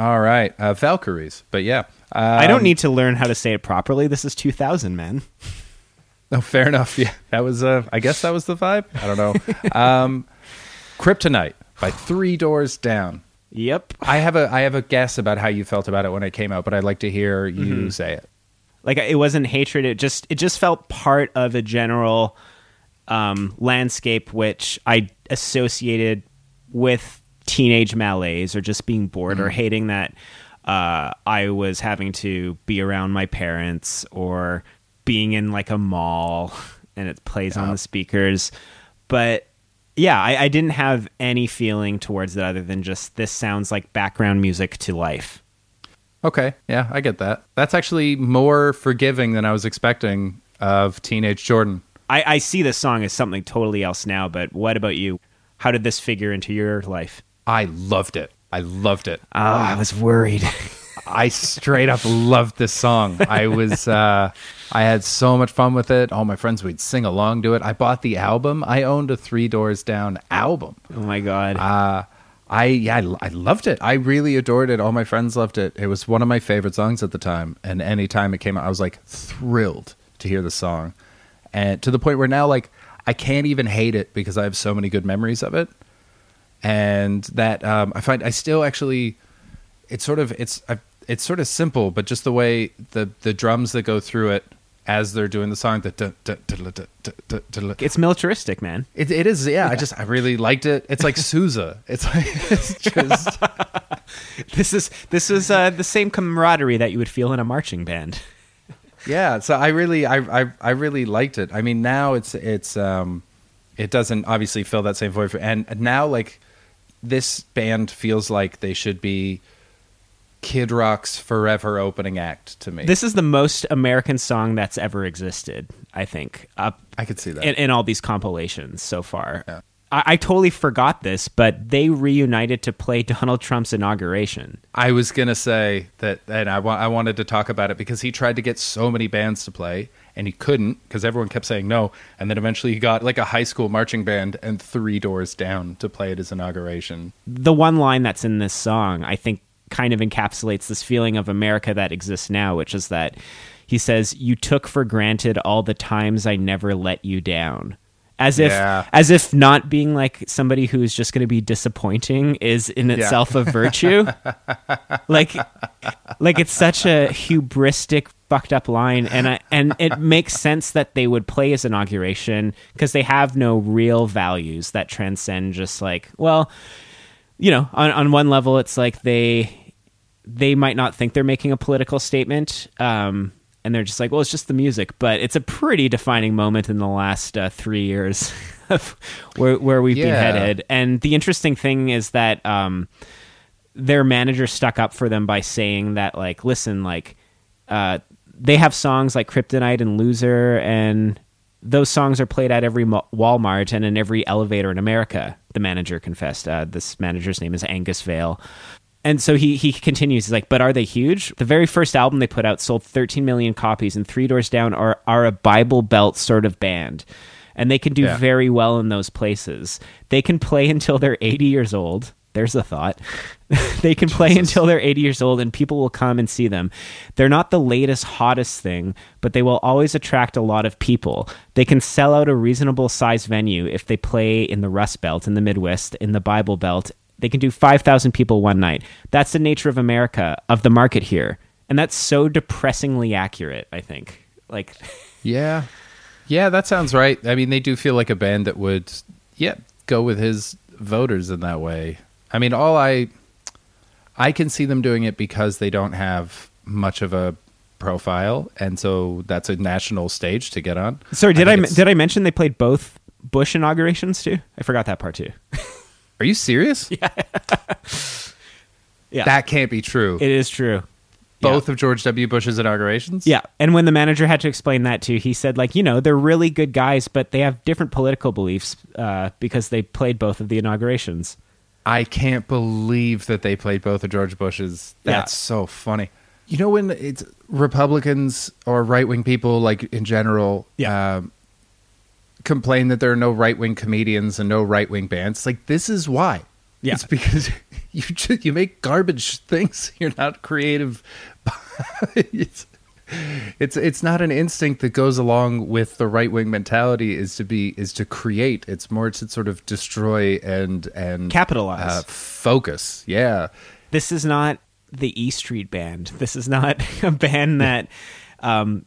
All right, uh, Valkyries. But yeah, um, I don't need to learn how to say it properly. This is 2000, man. No, <laughs> fair enough. Yeah, that was. Uh, I guess that was the vibe. I don't know. <laughs> um, Kryptonite by Three Doors Down. Yep. I have a I have a guess about how you felt about it when it came out, but I'd like to hear you Mm-hmm. say it. like it wasn't hatred it just it just felt part of a general um, landscape which i associated with teenage malaise or just being bored or hating that uh, i was having to be around my parents or being in like a mall <laughs> and it plays on the speakers but yeah I, I didn't have any feeling towards it other than just this sounds like background music to life Okay, yeah, I get that. That's actually more forgiving than I was expecting of teenage Jordan. I, I see this song as something totally else now, but what about you? How did this figure into your life? I loved it. I loved it. Oh, I was worried. I straight up loved this song. I was uh I had so much fun with it. All my friends would sing along to it. I bought the album. I owned a Three Doors Down album. oh my god. Uh I yeah, I, I loved it. I really adored it. All my friends loved it. It was one of my favorite songs at the time. And any time it came out, I was like thrilled to hear the song. And to the point where now like I can't even hate it because I have so many good memories of it and that um, I find I still actually it's sort of it's I, it's sort of simple, but just the way the the drums that go through it as they're doing the song that it's militaristic man. It, it is yeah, yeah, i just i really liked it. It's like <laughs> sousa. It's like <laughs> it's just <laughs> this is this is uh, the same camaraderie that you would feel in a marching band. Yeah so i really I, I i really liked it. I mean now it's it's um it doesn't obviously fill that same void for, and now like this band feels like they should be Kid Rock's forever opening act to me. This is the most American song that's ever existed, I think, up I could see that. in, in all these compilations so far. Yeah. I, I totally forgot this, but they reunited to play Donald Trump's inauguration. I was gonna say that, and I wa- I wanted to talk about it because he tried to get so many bands to play, and he couldn't because everyone kept saying no. And then eventually he got like a high school marching band and Three Doors Down to play at his inauguration. the one line that's in this song, I think, kind of encapsulates this feeling of America that exists now, which is that he says, "You took for granted all the times I never let you down." As if, Yeah. as if not being like somebody who's just going to be disappointing is in itself a virtue. <laughs> like, like it's such a hubristic, fucked up line, and I, and it makes sense that they would play his inauguration because they have no real values that transcend just like, well, you know, on on one level, it's like they they might not think they're making a political statement, um, and they're just like, well, it's just the music. But it's a pretty defining moment in the last uh, three years <laughs> of where where we've been headed. And the interesting thing is that um, their manager stuck up for them by saying that, like, listen, like, uh, they have songs like Kryptonite and Loser and those songs are played at every Walmart and in every elevator in America. The manager confessed. Uh, this manager's name is Angus Vale. And so he he continues. He's like, but are they huge? The very first album they put out sold 13 million copies, and Three Doors Down are are a Bible Belt sort of band, and they can do Yeah. very well in those places. They can play until they're 80 years old. There's a thought. <laughs> they can play until they're 80 years old and people will come and see them. They're not the latest, hottest thing, but they will always attract a lot of people. They can sell out a reasonable size venue if they play in the Rust Belt, in the Midwest, in the Bible Belt. They can do 5,000 people one night. That's the nature of America, of the market here. And that's so depressingly accurate, I think. Like, <laughs> Yeah, yeah, that sounds right. I mean, they do feel like a band that would, yeah, go with his voters in that way. I mean, all I, I can see them doing it because they don't have much of a profile, and so that's a national stage to get on. sorry, did I, it's- did I mention they played both Bush inaugurations too? I forgot that part too. Are you serious? <laughs> Yeah, yeah. That can't be true. it is true. both of George W. Bush's inaugurations. Yeah, and when the manager had to explain that too, he said like, you know, they're really good guys, but they have different political beliefs uh, because they played both of the inaugurations. I can't believe that they played both of George Bush's. That's Yeah. so funny. You know when it's Republicans or right wing people, like in general, Yeah. um, complain that there are no right wing comedians and no right wing bands. Like this is why. Yeah. It's because <laughs> you just, you make garbage things. <laughs> You're not creative. <laughs> it's, it's it's not an instinct that goes along with the right wing mentality. Is to be is to create. It's more to sort of destroy and and Capitalize. uh, focus. Yeah. this is not the E Street Band. This is not <laughs> a band that um,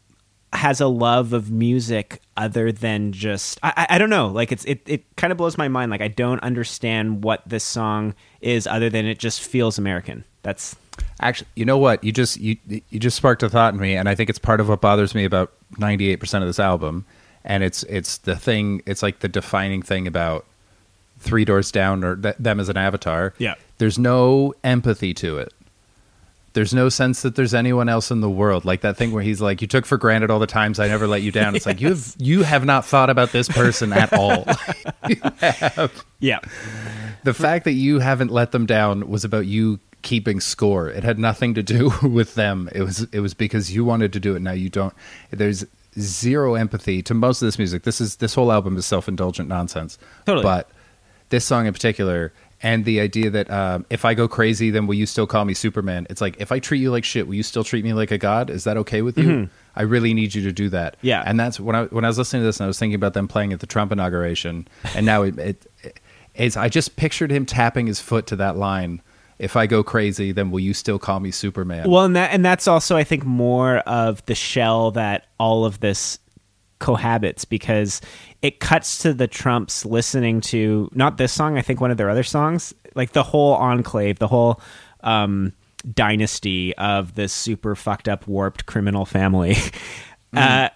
has a love of music other than just I, I, I don't know. Like it's it it kind of blows my mind. Like I don't understand what this song is other than it just feels American. That's Actually, you know what? You just you you just sparked a thought in me, and I think it's part of what bothers me about ninety eight percent of this album. And it's it's the thing. It's like the defining thing about Three Doors Down or th- them as an avatar. Yeah. There's no empathy to it. There's no sense that there's anyone else in the world. Like that thing where he's like, "You took for granted all the times I never let you down." It's like you have you have not thought about this person at all. <laughs> yeah. the fact that you haven't let them down was about you keeping score. It had nothing to do <laughs> with them. It was it was because you wanted to do it. Now you don't. There's zero empathy to most of this music. This is this whole album is self indulgent nonsense. Totally. But this song in particular. And the idea that um, if I go crazy, then will you still call me Superman? It's like if I treat you like shit, will you still treat me like a god? Is that okay with you? I really need you to do that. Yeah. and that's when I when I was listening to this and I was thinking about them playing at the Trump inauguration, and now it, it, it it's I just pictured him tapping his foot to that line. If I go crazy, then will you still call me Superman? Well, and that and that's also I think more of the shell that all of this cohabits because it cuts to the Trumps listening to not this song, I think one of their other songs, like the whole enclave, the whole um, dynasty of this super fucked up, warped criminal family. <laughs> Uh,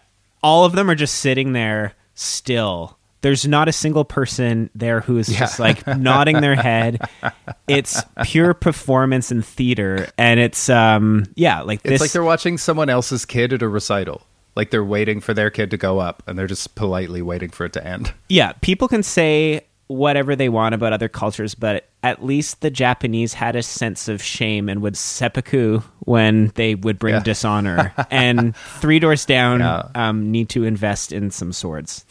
all of them are just sitting there still. There's not a single person there who is just like nodding their head. It's pure performance and theater, and it's um yeah, like it's like they're watching someone else's kid at a recital. Like they're waiting for their kid to go up, and they're just politely waiting for it to end. yeah, people can say whatever they want about other cultures, but at least the Japanese had a sense of shame and would seppuku when they would bring Yeah. dishonor. and Three Doors Down <laughs> Yeah. um, need to invest in some swords.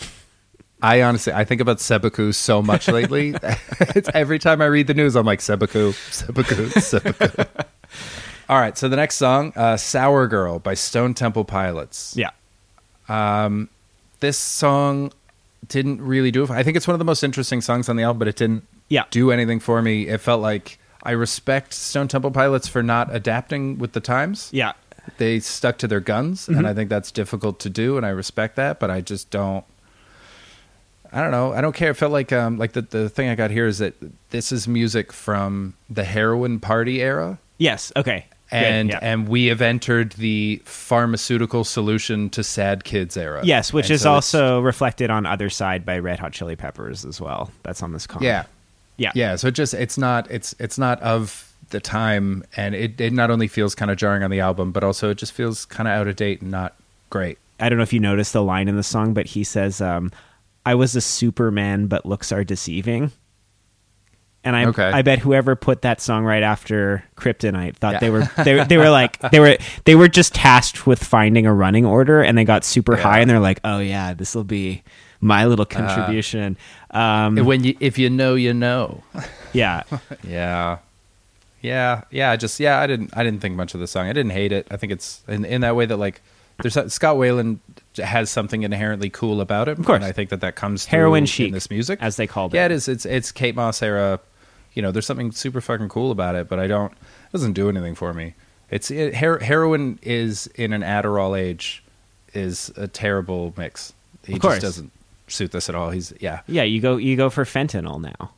I honestly, I think about seppuku so much <laughs> lately. <laughs> it's every time I read the news, I'm like seppuku, seppuku, seppuku. <laughs> All right, so the next song, uh, "Sour Girl" by Stone Temple Pilots. Yeah. This song didn't really do it. I think it's one of the most interesting songs on the album, but it didn't Yeah. do anything for me. It felt like I respect Stone Temple Pilots for not adapting with the times. Yeah. They stuck to their guns, and I think that's difficult to do, and I respect that. But I just don't. I don't know. I don't care. It felt like um like the the thing I got here is that this is music from the heroin party era, Yes. Okay. And yeah. and we have entered the pharmaceutical solution to sad kids era. yes, which And is so also reflected on Other Side by Red Hot Chili Peppers as well. That's on this comic. yeah Yeah. yeah. So it just it's not it's it's not of the time, and it it not only feels kind of jarring on the album, but also it just feels kind of out of date and not great. I don't know if you noticed the line in the song, but he says, um, "I was a Superman, but looks are deceiving." And I, Okay. I bet whoever put that song right after Kryptonite thought Yeah. they were they, they were like they were they were just tasked with finding a running order, and they got super Yeah. high, and they're like, "Oh yeah, this will be my little contribution." um, when you if you know you know. <laughs> yeah, Yeah. Yeah, yeah, I just yeah, I didn't I didn't think much of the song. I didn't hate it. I think it's in in that way that like there's Scott Weiland has something inherently cool about it. Of course. and I think that that comes heroin in this music as they called Yeah, it. it is. It's it's Kate Moss era. You know, there's something super fucking cool about it, but I don't. It doesn't do anything for me. It's it, her, heroin is in an Adderall age is a terrible mix. He Of course. just doesn't suit this at all. He's yeah. Yeah, you go you go for fentanyl now.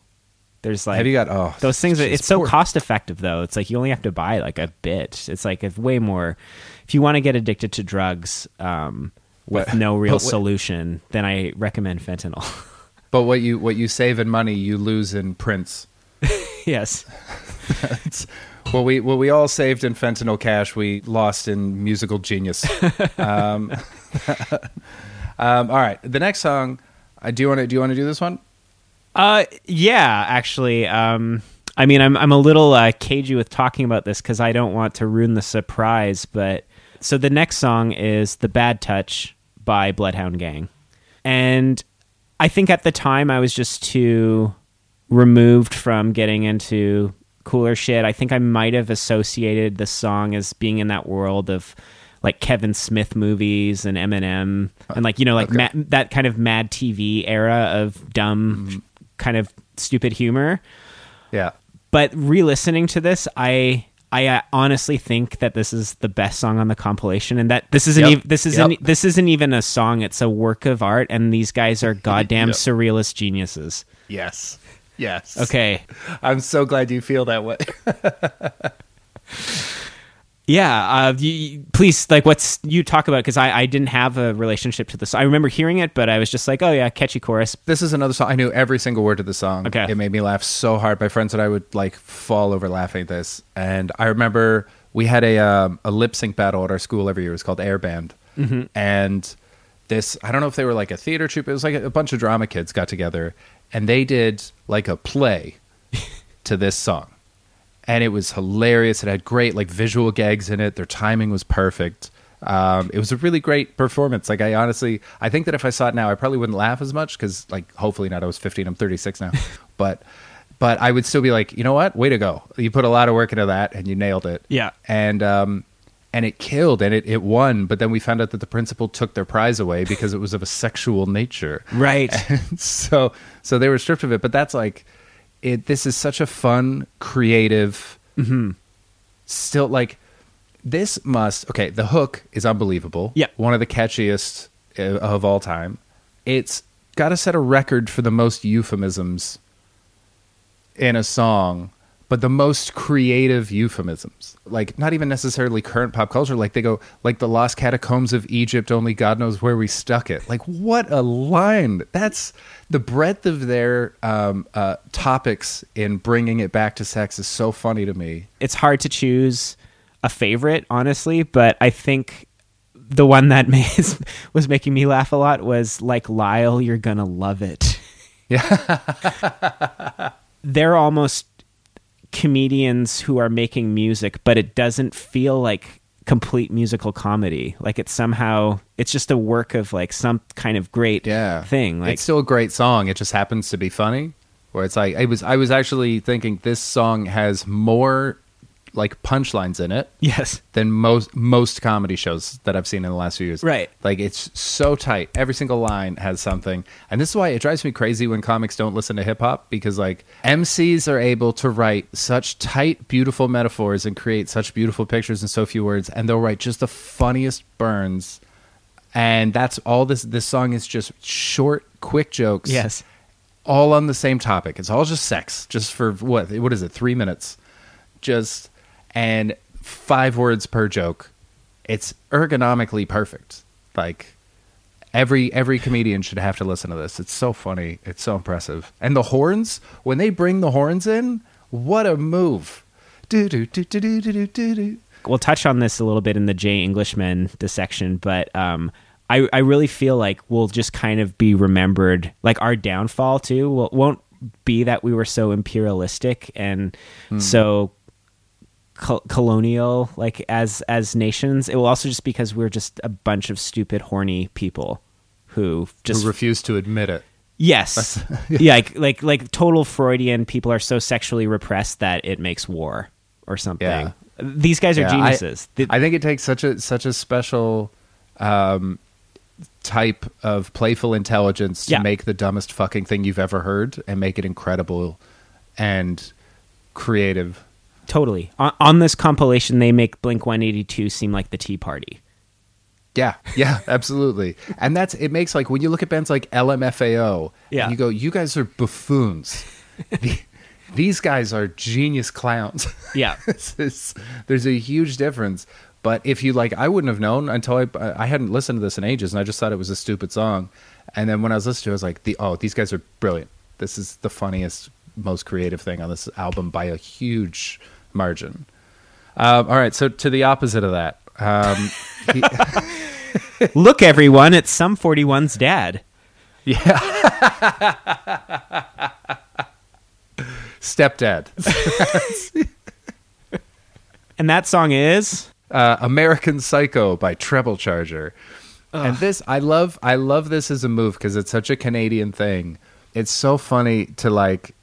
There's like Have you got oh those things. jeez, it's so poor- cost effective though. It's like you only have to buy like a bit. It's like it's way more. If you want to get addicted to drugs um, with no real what- solution, then I recommend fentanyl. <laughs> But what you what you save in money, you lose in prints. <laughs> yes. Well, we well we all saved in fentanyl cash. We lost in musical genius. <laughs> um, um, all right, the next song. I do want to. Do you want to do this one? Uh, yeah, actually, um, I mean, I'm I'm a little uh, cagey with talking about this because I don't want to ruin the surprise. But so the next song is "The Bad Touch" by Bloodhound Gang, and I think at the time I was just too removed from getting into cooler shit. I think I might have associated the song as being in that world of like Kevin Smith movies and Eminem and like you know like Okay. ma- that kind of Mad TV era of dumb mm-hmm. kind of stupid humor. Yeah. But re-listening to this, I I uh, honestly think that this is the best song on the compilation, and that this isn't Yep. ev- this isn't Yep. this isn't even a song; it's a work of art, and these guys are <laughs> goddamn Yep. surrealist geniuses. Yes. Yes. Okay, I'm so glad you feel that way. <laughs> yeah. Uh, you- please, like, what's you talk about? Because I I didn't have a relationship to this. I remember hearing it, but I was just like, oh yeah, catchy chorus. this is another song. I knew every single word of the song. Okay. It made me laugh so hard. My friends and I would like fall over laughing at this. And I remember we had a um, a lip sync battle at our school every year. It was called Air Band. And this, I don't know if they were like a theater troupe. It was like a, a bunch of drama kids got together and they did like a play <laughs> to this song. And it was hilarious. It had great like visual gags in it. Their timing was perfect. Um, it was a really great performance. Like I honestly, I think that if I saw it now, I probably wouldn't laugh as much because like hopefully not. I was 15. I'm 36 now, <laughs> but but I would still be like, you know what? Way to go! You put a lot of work into that and you nailed it. Yeah. And um, and it killed and it it won. But then we found out that the principal took their prize away because it was of a sexual nature. Right. <laughs> so so they were stripped of it but that's like it this is such a fun creative Mm-hmm. still like this must okay the hook is unbelievable Yeah. one of the catchiest uh, of all time it's got to set a record for the most euphemisms in a song but the most creative euphemisms like not even necessarily current pop culture like they go like the lost catacombs of egypt only god knows where we stuck it like what a line that's the breadth of their um, uh, topics in bringing it back to sex is so funny to me it's hard to choose a favorite, honestly, but I think the one that <laughs> made, was making me laugh a lot was like Lyle, you're gonna love it. Yeah. <laughs> They're almost comedians who are making music, but it doesn't feel like complete musical comedy. Like it's somehow it's just a work of like some kind of great yeah thing. Like it's still a great song it just happens to be funny where it's like i was i was actually thinking this song has more like punchlines in it yes. than most most comedy shows that I've seen in the last few years. Right. Like it's so tight. Every single line has something. And this is why it drives me crazy when comics don't listen to hip hop because like MCs are able to write such tight beautiful metaphors and create such beautiful pictures in so few words and they'll write just the funniest burns. And that's all this this song is just short quick jokes Yes. all on the same topic. It's all just sex, just for what? What is it? Three minutes, just and five words per joke. It's ergonomically perfect. Like every every comedian should have to listen to this. It's so funny. It's so impressive. And the horns, when they bring the horns in, what a move! Do do do do do do do do. we'll touch on this a little bit in the J. Englishman dissection, but um, I I really feel like we'll just kind of be remembered. Like our downfall too will, won't be that we were so imperialistic and so col- colonial, like as as nations. It will also just because we're just a bunch of stupid, horny people who just Who refuse to admit it? yes, <laughs> <laughs> yeah, like like like total Freudian people are so sexually repressed that it makes war or something. Yeah. These guys are Yeah, I- geniuses. The- I think it takes such a such a special um, type of playful intelligence to make the dumbest fucking thing you've ever heard and make it incredible and creative. Totally. On, on this compilation, they make Blink 182 seem like the Tea Party. Yeah, yeah, <laughs> absolutely. And that's it makes like when you look at bands like LMFAO, Yeah. and you go, you guys are buffoons. <laughs> The- These guys are genius clowns. Yeah. <laughs> Is- there's a huge difference. But if you like, I wouldn't have known until I I hadn't listened to this in ages, and I just thought it was a stupid song. And then when I was listening to it, I was like, the oh, these guys are brilliant. This is the funniest, most creative thing on this album by a huge margin. Um, all right, so to the opposite of that, um, he, <laughs> Look, everyone, it's Sum 41's dad. Yeah. Stepdad, <laughs> And that song is uh, American Psycho by Treble Charger. And this, I love, I love this as a move because it's such a Canadian thing. It's so funny to like,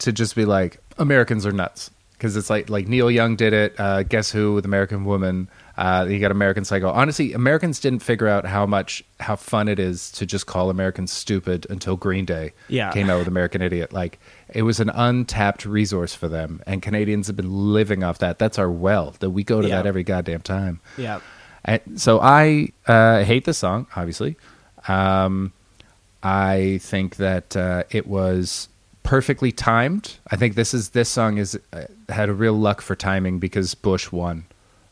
to just be like, Americans are nuts because it's like, like Neil Young did it. Uh, Guess Who with American Woman. Uh, you got American Psycho. Honestly, Americans didn't figure out how much how fun it is to just call Americans stupid until Green Day Yeah. came out with American Idiot. Like it was an untapped resource for them, and Canadians have been living off that. That's our well that we go to Yeah. that every goddamn time. yeah. And so I uh, hate the song, obviously. Um, I think that uh, it was perfectly timed. I think this is this song is uh, had a real luck for timing because Bush won.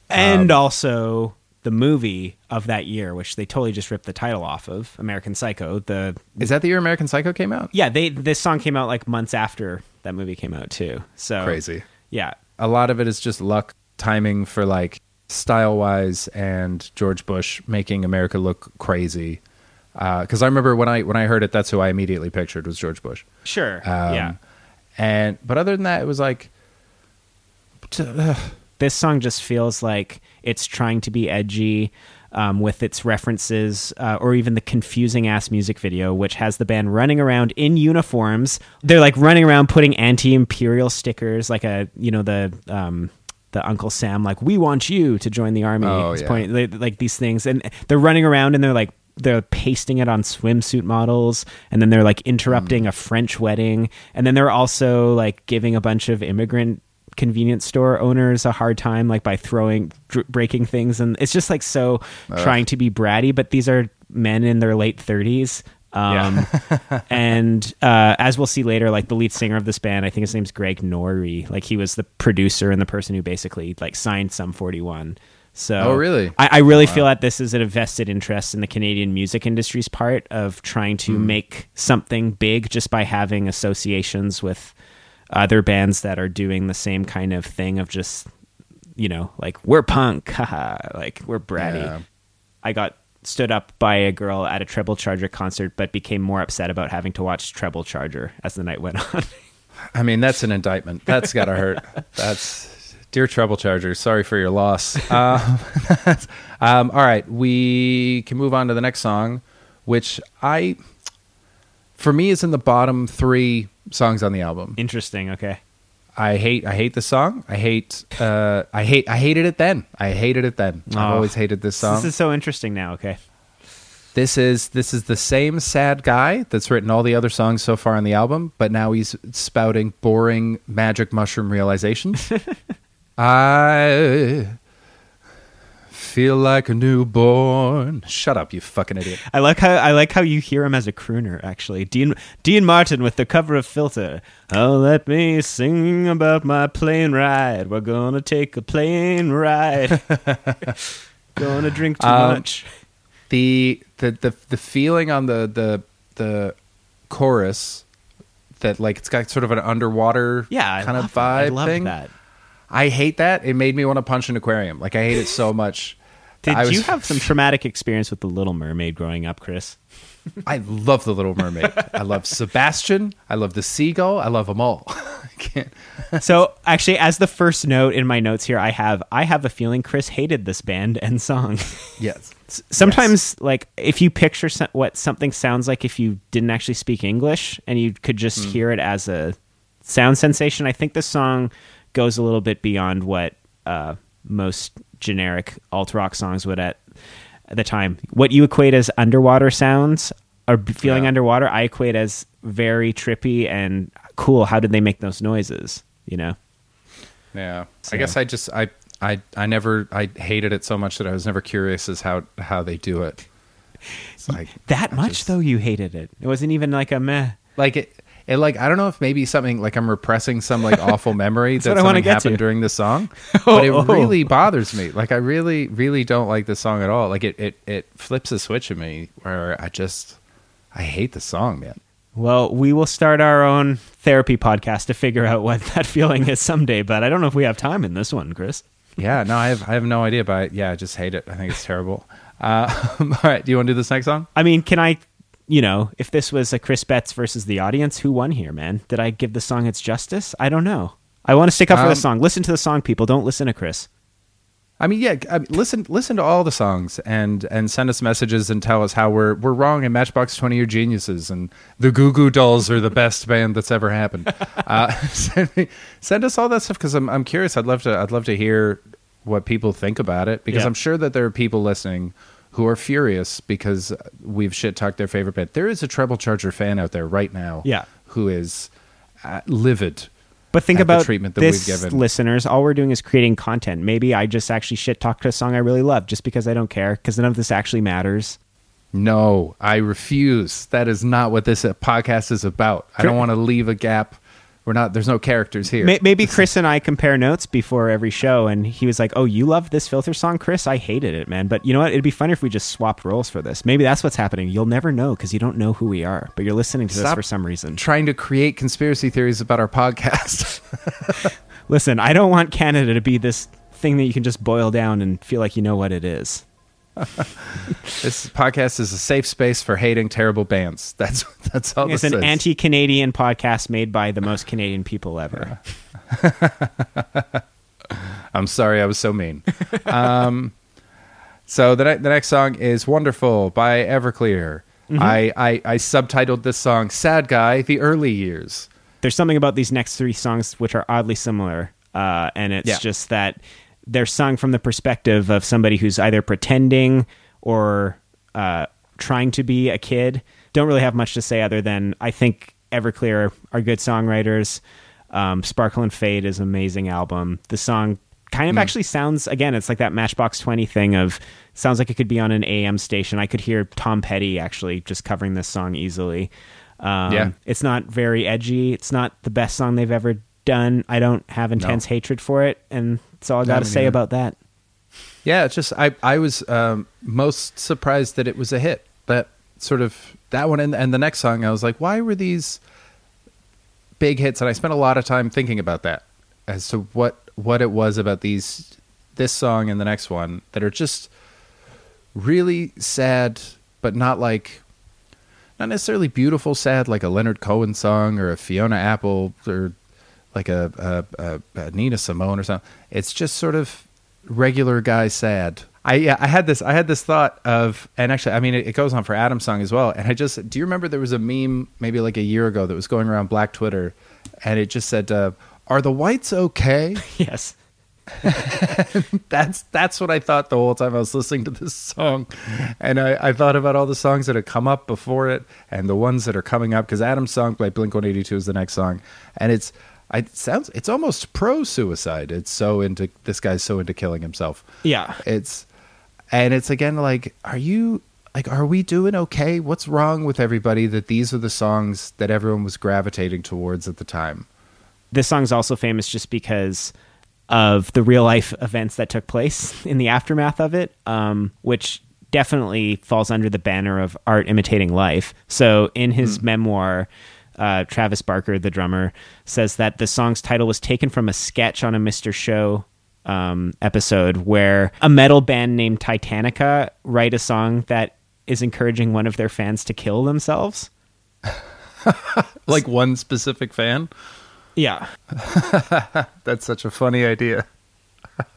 And Um, also the movie of that year, which they totally just ripped the title off of, American Psycho. The Is that the year American Psycho came out? yeah, they this song came out like months after that movie came out too. So Crazy. Yeah, A lot of it is just luck, timing for like style wise, and George Bush making America look crazy. Because I remember when I when I heard it, that's who I immediately pictured was George Bush. sure. Um, yeah, And but other than that, it was like. uh, this song just feels like it's trying to be edgy. Um, with its references, uh, or even the confusing ass music video, which has the band running around in uniforms. They're like running around putting anti-imperial stickers, like a you know the um, the Uncle Sam, like we want you to join the army. Oh, It's yeah. pointing- they- like these things, and they're running around and they're like they're pasting it on swimsuit models, and then they're like interrupting a French wedding, and then they're also like giving a bunch of immigrant convenience store owners a hard time like by throwing dr- breaking things and it's just like so trying to be bratty but these are men in their late 30s um <laughs> and uh as we'll see later like the lead singer of this band i think his name's Greig Nori like he was the producer and the person who basically like signed Sum 41 so Oh, really? i, I really feel that this is a vested interest in the canadian music industry's part of trying to Hmm. make something big just by having associations with other bands that are doing the same kind of thing of just you know like we're punk <laughs> haha like we're bratty Yeah. i got stood up by a girl at a treble charger concert but became more upset about having to watch treble charger as the night went <laughs> on I mean, that's an indictment. That's gotta hurt. <laughs> That's dear Trouble Charger. Sorry for your loss. <laughs> Um, <laughs> um, all right, we can move on to the next song, which I, for me, is in the bottom three songs on the album. interesting okay I hate. I hate the song. I hate. Uh, I hate. I hated it then. I hated it then. I've Oh. always hated this song. this is so interesting now okay This is this is the same sad guy that's written all the other songs so far on the album, but now he's spouting boring magic mushroom realizations. <laughs> I feel like a newborn. Shut up, you fucking idiot. I like how I like how you hear him as a crooner. Actually, Dean Dean Martin with the cover of Filter. Oh, let me sing about my plane ride. We're gonna take a plane ride. <laughs> gonna drink too Um, much. The the the the feeling on the the the chorus that like it's got sort of an underwater Yeah, I kind of love that. I love thing. that. I hate that. It made me want to punch an aquarium. Like I hate it so much. <laughs> Did was- you have some traumatic experience with the Little Mermaid growing up, Chris? I love the Little Mermaid. <laughs> I love Sebastian. I love the seagull. I love them all. <laughs> So actually, as the first note in my notes here, I have I have a feeling Chris hated this band and song. Yes. sometimes like if you picture some, what something sounds like if you didn't actually speak english and you could just hmm. hear it as a sound sensation i think this song goes a little bit beyond what uh, most generic alt rock songs would at, at the time what you equate as underwater sounds or feeling Yeah. underwater i equate as very trippy and cool how did they make those noises you know Yeah. So- I guess I just I I I never I hated it so much that I was never curious as how how they do it. Like that I much just- though you hated it it wasn't even like a meh Like it. It like I don't know if maybe something like I'm repressing some like <laughs> awful memory that I something get happened to. during the song, <laughs> but it Oh. really bothers me. Like I really really don't like the song at all. Like it it it flips a switch in me where I just I hate the song, man. Well, we will start our own therapy podcast to figure out what that feeling is someday, but I don't know if we have time in this one, Chris. yeah, no, I have I have no idea, but I, yeah, I just hate it. I think it's terrible. Uh, <laughs> all right, do you want to do this next song? I mean, can I, you know, if this was a Chris Betts versus the audience, who won here, man? Did I give the song its justice? I don't know. I want to stick up for the Um, song. Listen to the song, people. Don't listen to Chris. I mean, yeah, I mean, listen listen to all the songs and and send us messages and tell us how we're we're wrong and Matchbox Twenty are geniuses and the Goo Goo Dolls are the best band that's ever happened. <laughs> uh, <laughs> send, me, send us all that stuff because I'm I'm curious. I'd love to I'd love to hear what people think about it because Yeah. I'm sure that there are people listening who are furious because we've shit talked their favorite band. There is a Treble Charger fan out there right now, Yeah. who is uh, livid. But think at the about treatment that this, we've given. listeners. All we're doing is creating content. Maybe I just actually shit talked to a song I really love just because I don't care because none of this actually matters. No, I refuse. That is not what this podcast is about. I don't want to leave a gap. We're not. There's no characters here. May- Maybe <laughs> Chris and I compare notes before every show, and he was like, "Oh, you love this filter song, Chris? I hated it, man." But you know what? It'd be funny if we just swapped roles for this. Maybe that's what's happening. You'll never know because you don't know who we are, but you're listening to this for some reason. Trying to create conspiracy theories about our podcast. <laughs> Listen, I don't want Canada to be this thing that you can just boil down and feel like you know what it is. <laughs> this podcast is a safe space for hating terrible bands. That's that's all. It's an is. anti-Canadian podcast made by the most Canadian people ever. <laughs> I'm sorry, I was so mean. um, so the ne- the next song is "Wonderful" by Everclear. Mm-hmm. I, I I subtitled this song "Sad Guy: The Early Years." there's something about these next three songs which are oddly similar, uh, and it's Yeah. just that they're sung from the perspective of somebody who's either pretending or uh, trying to be a kid. Don't really have much to say other than I think Everclear are good songwriters. Um, Sparkle and Fade is an amazing album. The song kind of actually sounds again it's like that matchbox 20 thing of sounds like it could be on an am station i could hear tom petty actually just covering this song easily um, Yeah. it's not very edgy it's not the best song they've ever done i don't have intense hatred for it and that's all i got to say about that Yeah, it's just I I was um, most surprised that it was a hit. That sort of that one and, and the next song I was like, why were these big hits? And I spent a lot of time thinking about that as to what what it was about these this song and the next one that are just really sad, but not like not necessarily beautiful sad like a Leonard Cohen song or a Fiona Apple or like a, a, a, Nina Simone or something. It's just sort of regular guy sad. I yeah, I had this I had this thought of and actually I mean it, it goes on for Adam's song as well. And I just do you remember there was a meme maybe like a year ago that was going around Black Twitter and it just said uh, are the whites okay? <laughs> yes <laughs> that's that's what I thought the whole time I was listening to this song, and I, I thought about all the songs that had come up before it and the ones that are coming up because Adam's song by Blink One Eighty Two is the next song, and it's I, it sounds it's almost pro suicide. It's so into this guy's so into killing himself. yeah It's and it's again like, are you like, are we doing okay? What's wrong with everybody that these are the songs that everyone was gravitating towards at the time? this song's also famous just because of the real life events that took place <laughs> in the aftermath of it, um, which definitely falls under the banner of art imitating life. So, in his memoir, uh, Travis Barker, the drummer, says that the song's title was taken from a sketch on a Mr. Show um, episode where a metal band named Titanica write a song that is encouraging one of their fans to kill themselves. <laughs> Like one specific fan? Yeah. <laughs> That's such a funny idea. <laughs>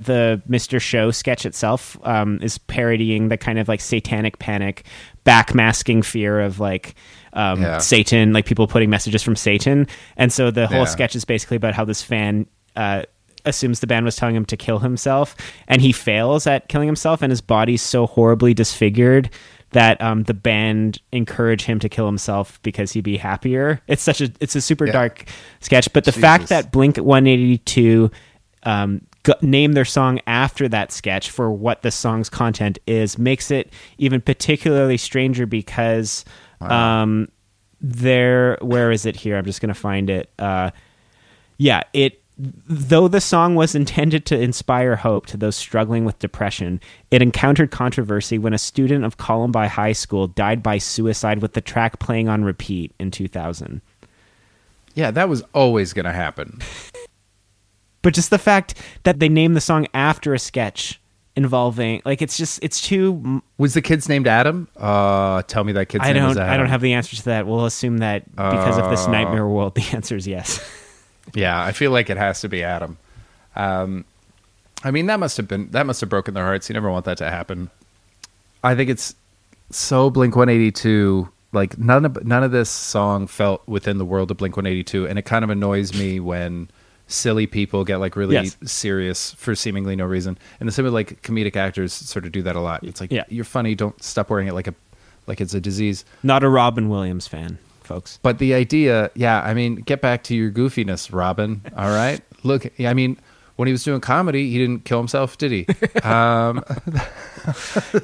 the Mr. Show sketch itself um, is parodying the kind of like satanic panic, backmasking fear of like um, Yeah. Satan, like people putting messages from Satan. And so the whole Yeah. sketch is basically about how this fan uh, assumes the band was telling him to kill himself, and he fails at killing himself, and his body's so horribly disfigured that um, the band encourage him to kill himself because he'd be happier. It's such a it's a super Yeah. dark sketch, but the fact that Blink 182 um, g- name their song after that sketch for what the song's content is makes it even particularly stranger because um, there where is it here? I'm just going to find it. Uh, yeah it though the song was intended to inspire hope to those struggling with depression it encountered controversy when a student of columbine high school died by suicide with the track playing on repeat in 2000 Yeah, that was always going to happen. <laughs> but just the fact that they named the song after a sketch involving like it's just it's too Was the kid's named Adam? Uh, tell me that kid's I don't. I don't have the answer to that. We'll assume that because of this Uh. nightmare world the answer is yes. <laughs> Yeah, I feel like it has to be Adam. Um, I mean, that must have been that must have broken their hearts. You never want that to happen. I think it's so Blink One Eighty Two. Like none of none of this song felt within the world of Blink One Eighty Two, and it kind of annoys me when silly people get like really Yes. serious for seemingly no reason. And the same with like comedic actors sort of do that a lot. It's like Yeah. you're funny, don't stop wearing it like a like it's a disease. Not a Robin Williams fan, folks. But the idea, yeah, I mean, get back to your goofiness, Robin. All right. <laughs> Look, I mean, when he was doing comedy, he didn't kill himself, did he? <laughs> Um,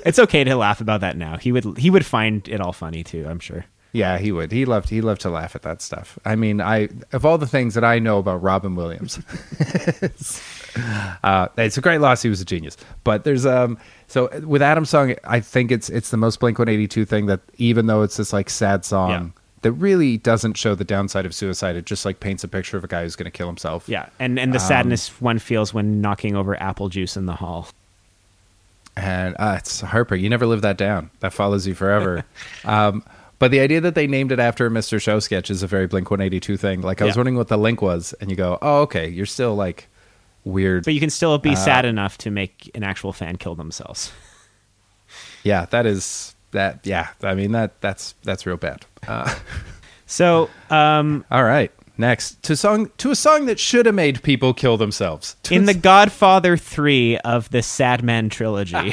It's okay to laugh about that now. He would he would find it all funny too, I'm sure. Yeah, he would. He loved. He loved to laugh at that stuff. I mean, I of all the things that I know about Robin Williams, <laughs> uh, it's a great loss. He was a genius. But there's um. So with Adam's song, I think it's it's the most Blink One Eighty Two thing that even though it's this like sad song. Yeah. That really doesn't show the downside of suicide. It just like paints a picture of a guy who's going to kill himself. Yeah, and and the Um, sadness one feels when knocking over apple juice in the hall. and uh, it's heartbreak. You never live that down. That follows you forever. <laughs> um, but the idea that they named it after a Mr. Show sketch is a very Blink One Eighty Two thing. Like I was Yeah. wondering what the link was, and you go, "Oh, okay, you're still like weird." But you can still Uh, be sad enough to make an actual fan kill themselves. <laughs> yeah, that is that. Yeah, I mean that that's that's real bad. Uh, So, um, <laughs> all right, next to song to a song that should have made people kill themselves. To in the Godfather 3 of the Sad Man trilogy,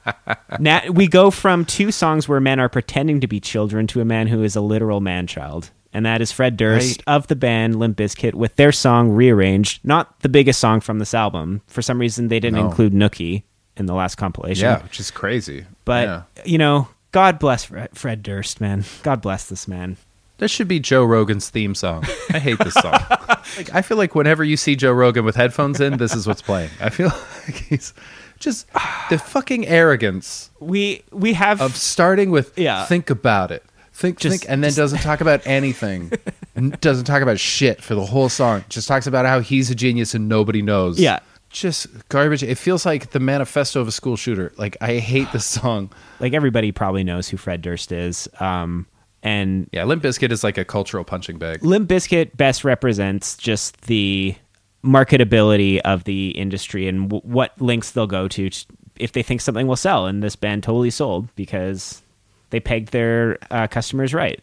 <laughs> we go from two songs where men are pretending to be children to a man who is a literal man child. And that is Fred Durst Right. of the band Limp Bizkit with their song Rearranged, not the biggest song from this album. For some reason, they didn't No. include Nookie in the last compilation. yeah, which is crazy. But, Yeah. you know, God bless Fred Durst, man. God bless this man. This should be Joe Rogan's theme song. I hate this song. <laughs> like, I feel like whenever you see Joe Rogan with headphones in, this is what's playing. I feel <laughs> like he's just the fucking arrogance We we have of starting with Yeah. think about it. Think, Just- think, and then just- doesn't talk about anything. <laughs> and doesn't talk about shit for the whole song. Just talks about how he's a genius and nobody knows. Yeah. Just garbage. It feels like the manifesto of a school shooter. Like I hate this song. like everybody probably knows who Fred Durst is. Um, and Yeah, Limp Bizkit is like a cultural punching bag. Limp Bizkit best represents just the marketability of the industry and w- what links they'll go to if they think something will sell. And this band totally sold because they pegged their uh, customers right.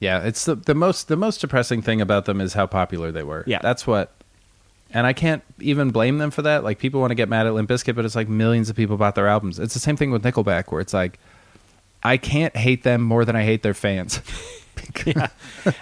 Yeah, it's the, the most the most depressing thing about them is how popular they were. Yeah. that's what, and I can't even blame them for that. Like people want to get mad at Limp Bizkit, but it's like millions of people bought their albums. It's the same thing with Nickelback, where it's like, I can't hate them more than I hate their fans. <laughs> yeah.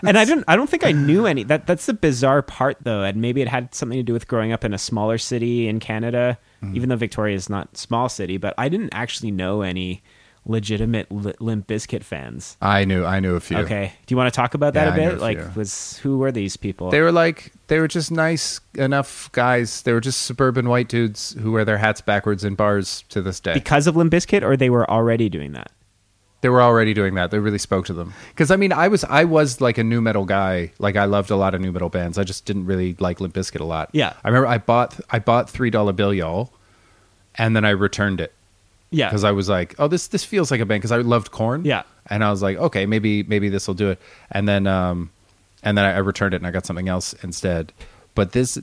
And I don't I don't think I knew any that that's the bizarre part though, and maybe it had something to do with growing up in a smaller city in Canada, Mm-hmm. even though Victoria is not a small city, but I didn't actually know any legitimate Li- Limp Bizkit fans. I knew, I knew a few. Okay. Do you want to talk about that Yeah, a bit? a like was who were these people? They were like they were just nice enough guys. They were just suburban white dudes who wear their hats backwards in bars to this day. because of Limp Bizkit or they were already doing that? They were already doing that. They really spoke to them. Because I mean, I was I was like a nu metal guy. Like I loved a lot of nu metal bands. I just didn't really like Limp Bizkit a lot. Yeah. I remember I bought I bought three dollar bill y'all, and then I returned it Yeah. because I was like, oh this this feels like a band because I loved Korn. Yeah. and I was like, okay, maybe maybe this will do it. And then um, and then I, I returned it and I got something else instead. But this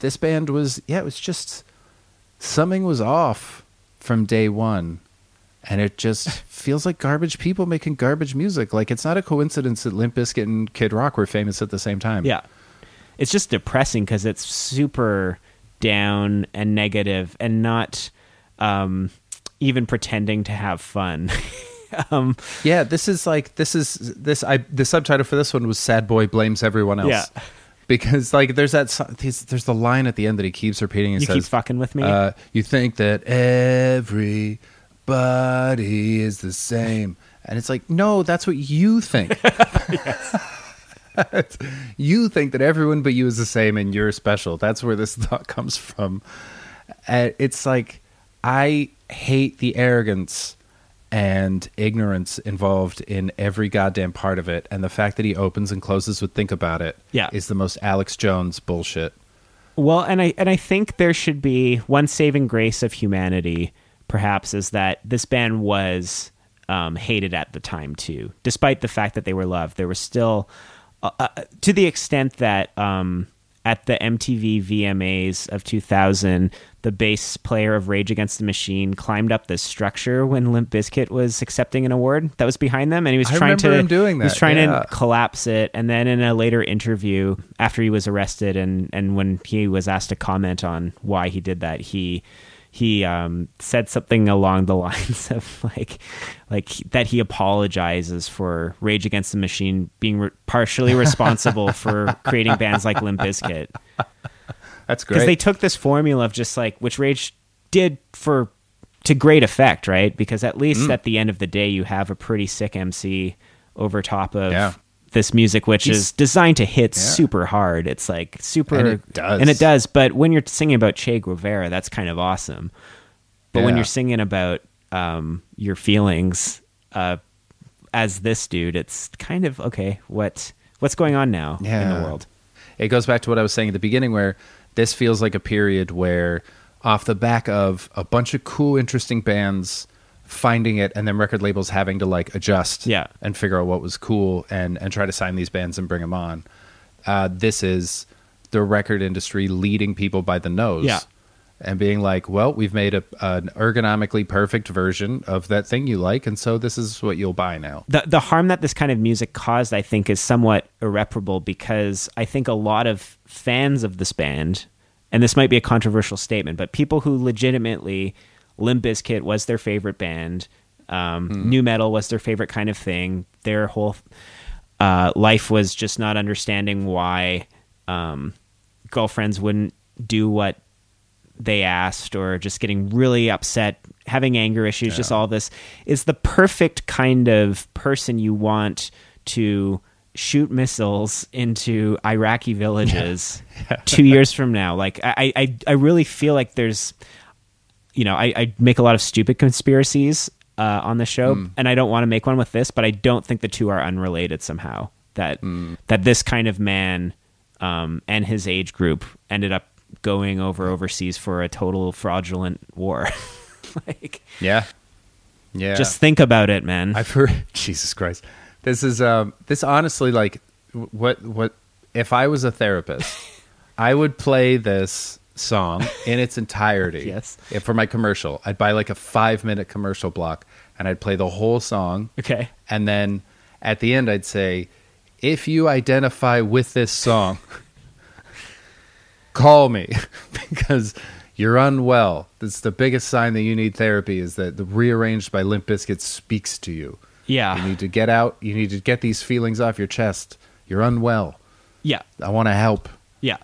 this band was yeah, it was just something was off from day one and it just <laughs> feels like garbage people making garbage music. Like it's not a coincidence that Limp Bizkit and Kid Rock were famous at the same time. Yeah. It's just depressing because it's super down and negative and not um, even pretending to have fun. <laughs> um, yeah. This is like this is this. I the subtitle for this one was "Sad Boy Blames Everyone Else." Yeah. <laughs> because like there's that there's, there's the line at the end that he keeps repeating. He you says, keep fucking with me. Uh, you think that everybody is the same, and it's like, no, that's what you think. <laughs> <laughs> you think that everyone but you is the same, and you're special. That's where this <laughs> thought comes from. Uh, it's like I hate the arrogance and ignorance involved in every goddamn part of it, and the fact that he opens and closes with "think about it" Yeah. is the most Alex Jones bullshit. Well, and I and I think there should be one saving grace of humanity, perhaps, is that this band was um, hated at the time too. Despite the fact that they were loved, there was still, uh, uh, to the extent that um, at the MTV VMAs of 2000, the bass player of Rage Against the Machine climbed up this structure when Limp Bizkit was accepting an award that was behind them, and he was I trying to doing He was trying yeah. to collapse it, and then in a later interview after he was arrested, and and when he was asked to comment on why he did that, he he um, said something along the <laughs> lines of like like that he apologizes for Rage Against the Machine being re- partially responsible <laughs> for creating bands like Limp Bizkit That's great because they took this formula of just like which Rage did for to great effect, right? Because at least Mm. at the end of the day, you have a pretty sick MC over top of Yeah. This music, which He's- is designed to hit Yeah. super hard. It's like super, And it does. and it does. But when you're singing about Che Guevara, that's kind of awesome. But when you're singing about um, your feelings uh, as this dude, it's kind of okay. What what's going on now in the world? it goes back to what I was saying at the beginning, where this feels like a period where, off the back of a bunch of cool, interesting bands finding it, and then record labels having to like adjust, Yeah. and figure out what was cool, and and try to sign these bands and bring them on. Uh, this is the record industry leading people by the nose, Yeah. and being like, "Well, we've made a, an ergonomically perfect version of that thing you like, and so this is what you'll buy now." the the harm that this kind of music caused, I think, is somewhat irreparable because I think a lot of fans of this band, and this might be a controversial statement, but people who legitimately Limp Bizkit was their favorite band, um, nu metal was their favorite kind of thing. Their whole uh, life was just not understanding why um, girlfriends wouldn't do what they asked or just getting really upset, having anger issues, just all this. Is the perfect kind of person you want to shoot missiles into Iraqi <laughs> villages <laughs> two years from now. Like I, I, I really feel like there's, you know, I, I make a lot of stupid conspiracies uh, on the show, and I don't want to make one with this, but I don't think the two are unrelated somehow. That that this kind of man um, and his age group ended up going over overseas for a total fraudulent war. <laughs> like, Yeah, yeah. just think about it, man. I've heard <laughs> Jesus Christ. This is um this honestly like what what if I was a therapist, <laughs> I would play this song in its entirety. <laughs> Yes. For my commercial, I'd buy like a 5 minute commercial block and I'd play the whole song okay. and then at the end I'd say if you identify with this song, <laughs> call me <laughs> because you're unwell. That's the biggest sign that you need therapy is that the rearranged by Limp Bizkit speaks to you. Yeah. You need to get out. You need to get these feelings off your chest. You're unwell. yeah. I want to help. Yeah.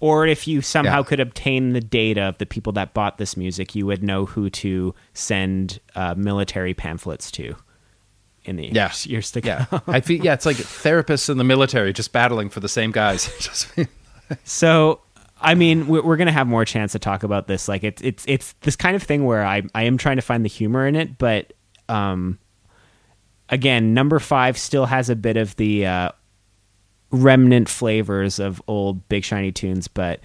Or if you somehow Yeah. could obtain the data of the people that bought this music, you would know who to send uh, military pamphlets to in the Yeah. years, years to Yeah, come. <laughs> I feel. Yeah, it's like therapists in the military just battling for the same guys. <laughs> So, I mean, we're, we're going to have more chance to talk about this. Like, it's it's it's this kind of thing where I I am trying to find the humor in it, but um, again, number five still has a bit of the uh, remnant flavors of old Big Shiny tunes, but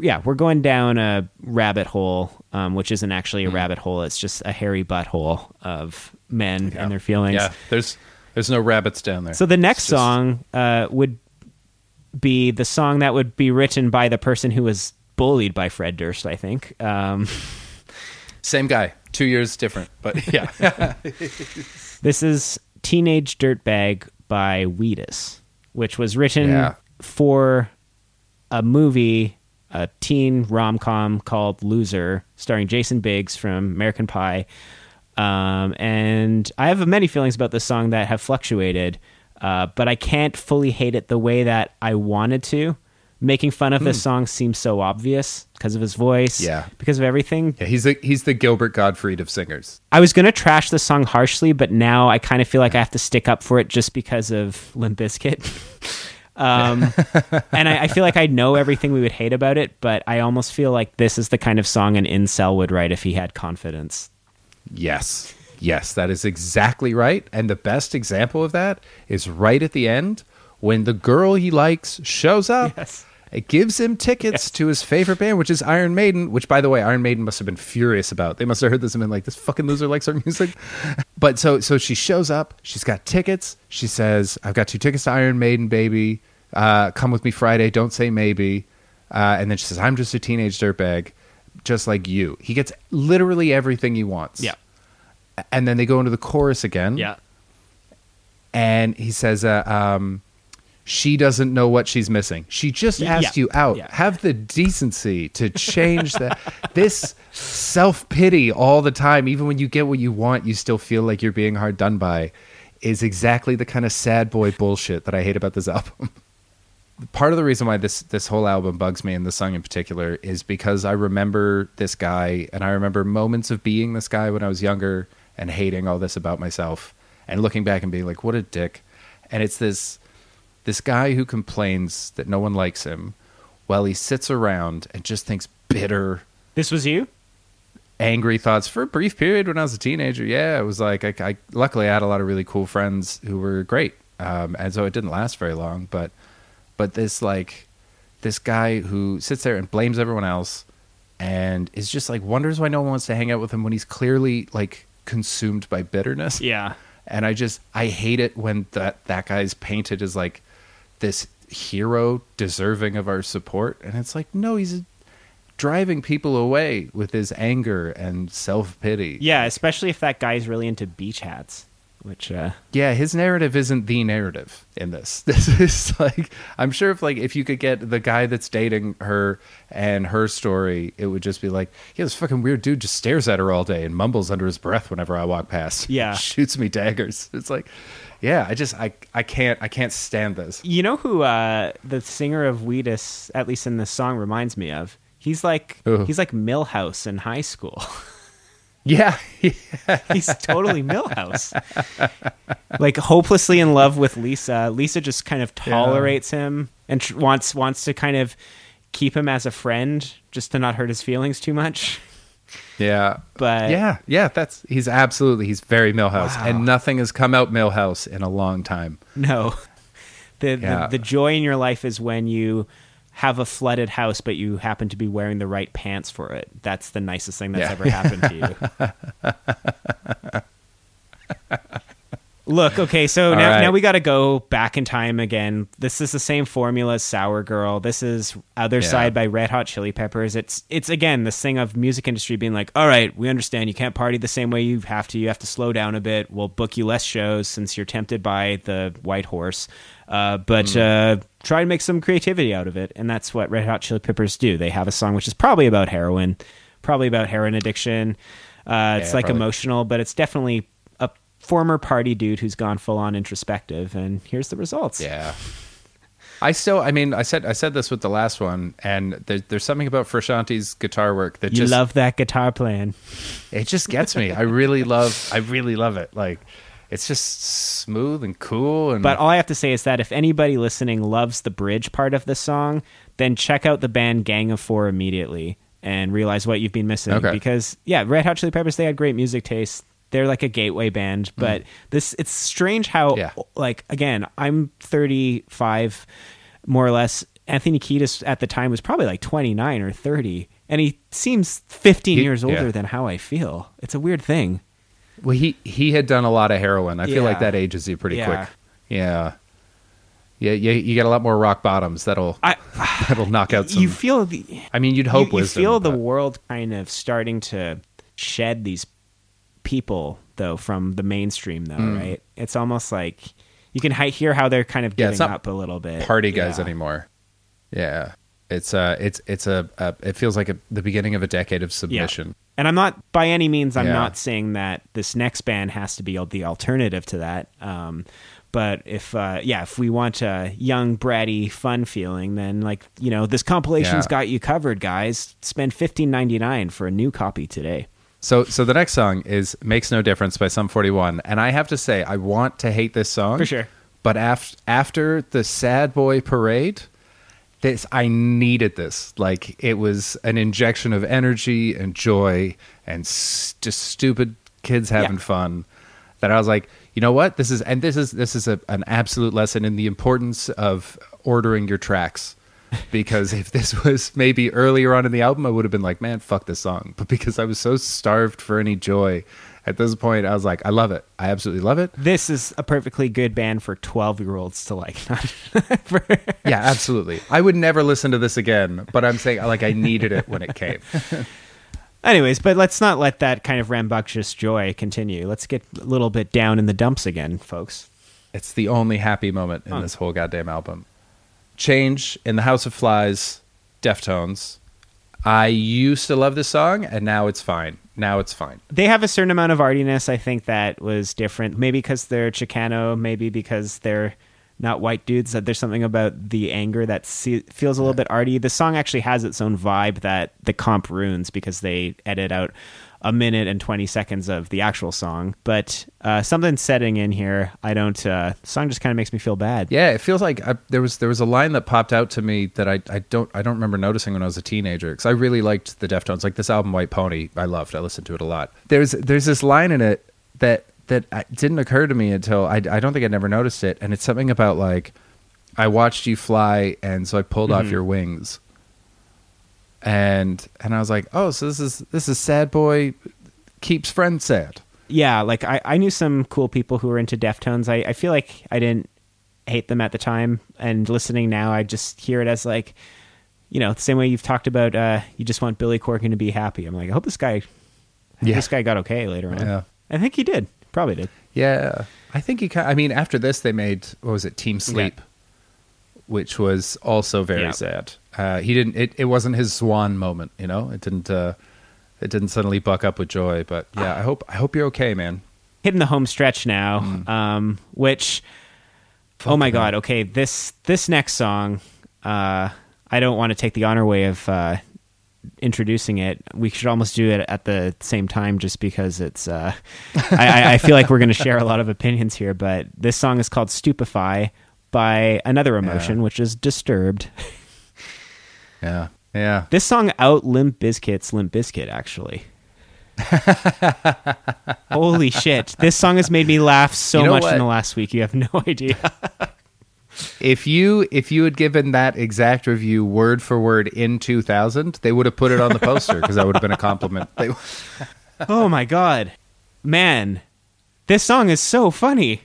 yeah, we're going down a rabbit hole, um, which isn't actually a Hmm. rabbit hole. It's just a hairy butthole of men and their feelings. yeah, there's there's no rabbits down there. So the next just- song uh, would be the song that would be written by the person who was bullied by Fred Durst, I think. Um, <laughs> same guy, two years different, but yeah. <laughs> this is Teenage Dirtbag by Wheatus, which was written Yeah. for a movie, a teen rom com called Loser, starring Jason Biggs from American Pie. Um, and I have many feelings about this song that have fluctuated, uh, but I can't fully hate it the way that I wanted to. Making fun of this song seems so obvious because of his voice, Yeah. because of everything. yeah, he's the he's the Gilbert Gottfried of singers. I was gonna trash the song harshly, but now I kind of feel like I have to stick up for it just because of Limp Bizkit. <laughs> um, <laughs> and I, I feel like I know everything we would hate about it, but I almost feel like this is the kind of song an incel would write if he had confidence. Yes. Yes, that is exactly right. And the best example of that is right at the end when the girl he likes shows up Yes. It gives him tickets to his favorite band, which is Iron Maiden. Which, by the way, Iron Maiden must have been furious about. They must have heard this and been like, "This fucking loser likes our music." <laughs> but so, so she shows up. She's got tickets. She says, "I've got two tickets to Iron Maiden, baby. Uh, come with me Friday. Don't say maybe." Uh, and then she says, "I'm just a teenage dirtbag, just like you." He gets literally everything he wants. Yeah. And then they go into the chorus again Yeah. and he says, uh, um, "She doesn't know what she's missing. She just asked yeah, you out. yeah. Have the decency to change that. <laughs> this self pity all the time, even when you get what you want, you still feel like you're being hard done by. Is exactly the kind of sad boy bullshit that I hate about this album. <laughs> Part of the reason why this this whole album bugs me, and this song in particular, is because I remember this guy, and I remember moments of being this guy when I was younger and hating all this about myself, and looking back and being like, "What a dick." And it's this this guy who complains that no one likes him, while he sits around and just thinks bitter, This was you? angry thoughts for a brief period when I was a teenager. Yeah, it was like I, I luckily I had a lot of really cool friends who were great, um, and so it didn't last very long. But but this like this guy who sits there and blames everyone else, and is just like wonders why no one wants to hang out with him when he's clearly like consumed by bitterness. Yeah. And I just I hate it when that that guy's painted as like this hero deserving of our support, and it's like no, he's driving people away with his anger and self pity. Yeah, especially if that guy's really into beach hats, which uh Yeah, his narrative isn't the narrative in this. <laughs> This is like I'm sure if like if you could get the guy that's dating her and her story, it would just be like, yeah, this fucking weird dude just stares at her all day and mumbles under his breath whenever I walk past. Yeah. <laughs> shoots me daggers. It's like, yeah, I just I I can't I can't stand this. You know who uh, the singer of Wheatus, at least in this song, reminds me of? He's like Who? he's like Milhouse in high school. <laughs> <laughs> Yeah, he's totally Milhouse. like hopelessly in love with Lisa. Lisa just kind of tolerates him and tr- wants wants to kind of keep him as a friend, just to not hurt his feelings too much. <laughs> yeah, But yeah, yeah. That's he's absolutely he's very Milhouse, Wow. and nothing has come out Milhouse in a long time. No. <laughs> The, Yeah. the the joy in your life is when you have a flooded house but you happen to be wearing the right pants for it. That's the nicest thing that's Yeah. ever happened to you. <laughs> Look, okay, so now right. now we got to go back in time again. This is the same formula as Sour Girl. This is Other Yeah. Side by Red Hot Chili Peppers. It's it's again this thing of music industry being like, "All right, we understand you can't party the same way you have to. You have to slow down a bit. We'll book you less shows since you're tempted by the white horse." Uh, but Hmm. uh, try to make some creativity out of it, and that's what Red Hot Chili Peppers do. They have a song which is probably about heroin, probably about heroin addiction. Uh, it's Yeah, like probably. emotional, but it's definitely former party dude who's gone full on introspective, and here's the results. Yeah. I still, I mean, I said, I said this with the last one, and there, there's something about Frusciante's guitar work that you just, love that guitar playing. it just gets me. I really love, I really love it. Like, it's just smooth and cool, and But all I have to say is that if anybody listening loves the bridge part of the song, then check out the band Gang of Four immediately and realize what you've been missing. Okay. Because yeah, Red Hot Chili Peppers they had great music taste. They're like a gateway band, but this it's strange how Mm. Yeah. like again, I'm 35 more or less. Anthony Kiedis at the time was probably like 29 or 30, and he seems 15 He- years older yeah. than how I feel. It's a weird thing. well, he he had done a lot of heroin. I feel like that ages you pretty Yeah. quick. Yeah, yeah, yeah. You get a lot more rock bottoms. That'll I <sighs> that'll knock <sighs> out some. you feel the I mean, you'd hope you, you wisdom, feel the but- world kind of starting to shed these people though from the mainstream though right it's almost like you can hear how they're kind of. Yeah, giving not up a little bit party guys Yeah. anymore. Yeah, it's uh, it's it's a, a it feels like a, the beginning of a decade of yeah submission. and i'm not by any means i'm Yeah. not saying that this next band has to be the alternative to that um but if uh yeah if we want a young bratty fun feeling then like you know this compilation's Yeah. got you covered guys spend 15.99 for a new copy today So so the next song is "Makes No Difference" by Sum 41, and I have to say I want to hate this song For sure. But after after the Sad Boy Parade, this I needed this. Like it was an injection of energy and joy and s- just stupid kids having Yeah. fun. That I was like, you know what? This is and this is this is a, an absolute lesson in the importance of ordering your tracks. Because if this was maybe earlier on in the album, I would have been like, man, fuck this song. But because I was so starved for any joy at this point, I was like, I love it. I absolutely love it. This is a perfectly good band for 12 year olds to like. <laughs> For- Yeah, absolutely. I would never listen to this again, but I'm saying like I needed it when it came. <laughs> Anyways, but let's not let that kind of rambunctious joy continue. Let's get a little bit down in the dumps again, folks. It's the only happy moment in Huh. this whole goddamn album. Change in the House of Flies, Deftones. I used to love this song, and now it's fine. Now it's fine. They have a certain amount of artiness. I think that was different. Maybe because they're Chicano, maybe because they're not white dudes. That there's something about the anger that se- feels a little bit arty. The song actually has its own vibe that the comp ruins because they edit out a minute and 20 seconds of the actual song. But uh, something's setting in here. I don't. Uh, the song just kind of makes me feel bad. Yeah, it feels like I, there was there was a line that popped out to me that I, I don't I don't remember noticing when I was a teenager because I really liked the Deftones. Like this album, White Pony, I loved. I listened to it a lot. There's there's this line in it that that didn't occur to me until I I don't think I'd never noticed it, and it's something about like I watched you fly, and so I pulled off your wings. And and I was like, oh, so this is this is sad boy keeps friends sad. yeah, like I, I knew some cool people who were into Deftones. I, I feel like I didn't hate them at the time, and listening now, I just hear it as like, you know, the same way you've talked about. Uh, you just want Billy Corgan to be happy. I'm like, I hope this guy, Yeah. this guy got okay later on. Yeah. I think he did. Probably did. Yeah, I think he. ki- I mean, after this, they made what was it, Team Sleep, which was also very sad. Uh, he didn't. It, it wasn't his swan moment. You know, it didn't. Uh, it didn't suddenly buck up with joy. But yeah, I hope. I hope you're okay, man. Hitting the home stretch now, Mm. um, which, oh my god, okay, this this next song, uh, I don't want to take the honor way of uh, introducing it. We should almost do it at the same time, just because it's. Uh, I, I- I feel like we're going to share a lot of opinions here, but this song is called "Stupefy" by another emotion, which is "Disturbed." <laughs> Yeah, yeah. This song out Limp Bizkit's Limp Bizkit, actually. <laughs> Holy shit! This song has made me laugh so You know much in the last week. You have no <laughs> idea. If you if you had given that exact review word for word in 2000, they would have put it on the poster because that would have been a compliment. Oh my god, man! This song is so funny.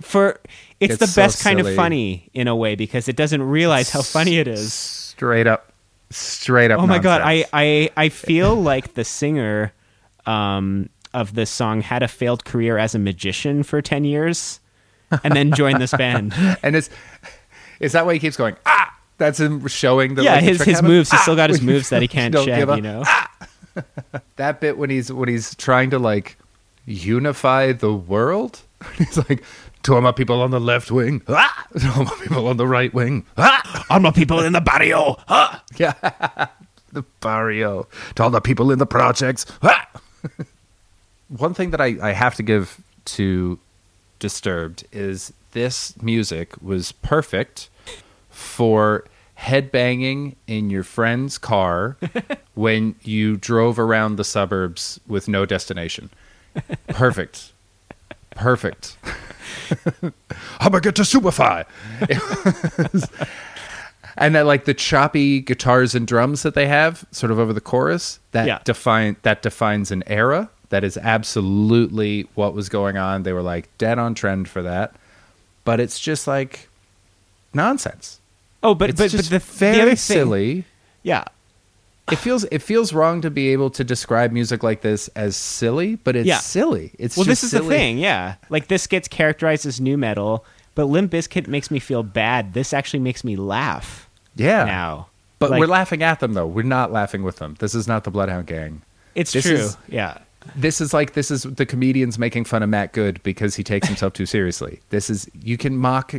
For it's, It's the so best kind of funny in a way because it doesn't realize how funny it is. straight up, straight up. Oh my god, I. I I feel like the singer um, of this song had a failed career as a magician for ten years, and then joined this band. <laughs> and it's is that why he keeps going ah that's him showing the yeah, like, his trick his habit? moves. He's Ah! still got his <laughs> moves that he can't shed. You know. <laughs> that bit when he's when he's trying to like unify the world he's like to all my people on the left wing <laughs> ah! to all my people on the right wing <laughs> ah! All my people in the barrio. Huh? <laughs> yeah the barrio to all the people in the projects ah! one thing that I, I have to give to disturbed is this music was perfect for headbanging in your friend's car when you drove around the suburbs with no destination. Perfect. Perfect. I'm gonna get to Superfy. <laughs> and that like the choppy guitars and drums that they have sort of over the chorus that Yeah. define that defines an era that is absolutely what was going on they were like dead on trend for that but it's just like nonsense Oh, but it's but, but the very the other thing, silly Yeah. It feels it feels wrong to be able to describe music like this as silly but it's Yeah. silly it's Well, this is the thing. Yeah, like this gets characterized as nu metal, but Limp Bizkit makes me feel bad. This actually makes me laugh. yeah Now, but Like, we're laughing at them though we're not laughing with them this is not the bloodhound gang It's this true. is- yeah. this is like this is the comedians making fun of Matt Good because he takes himself too seriously. This is you can mock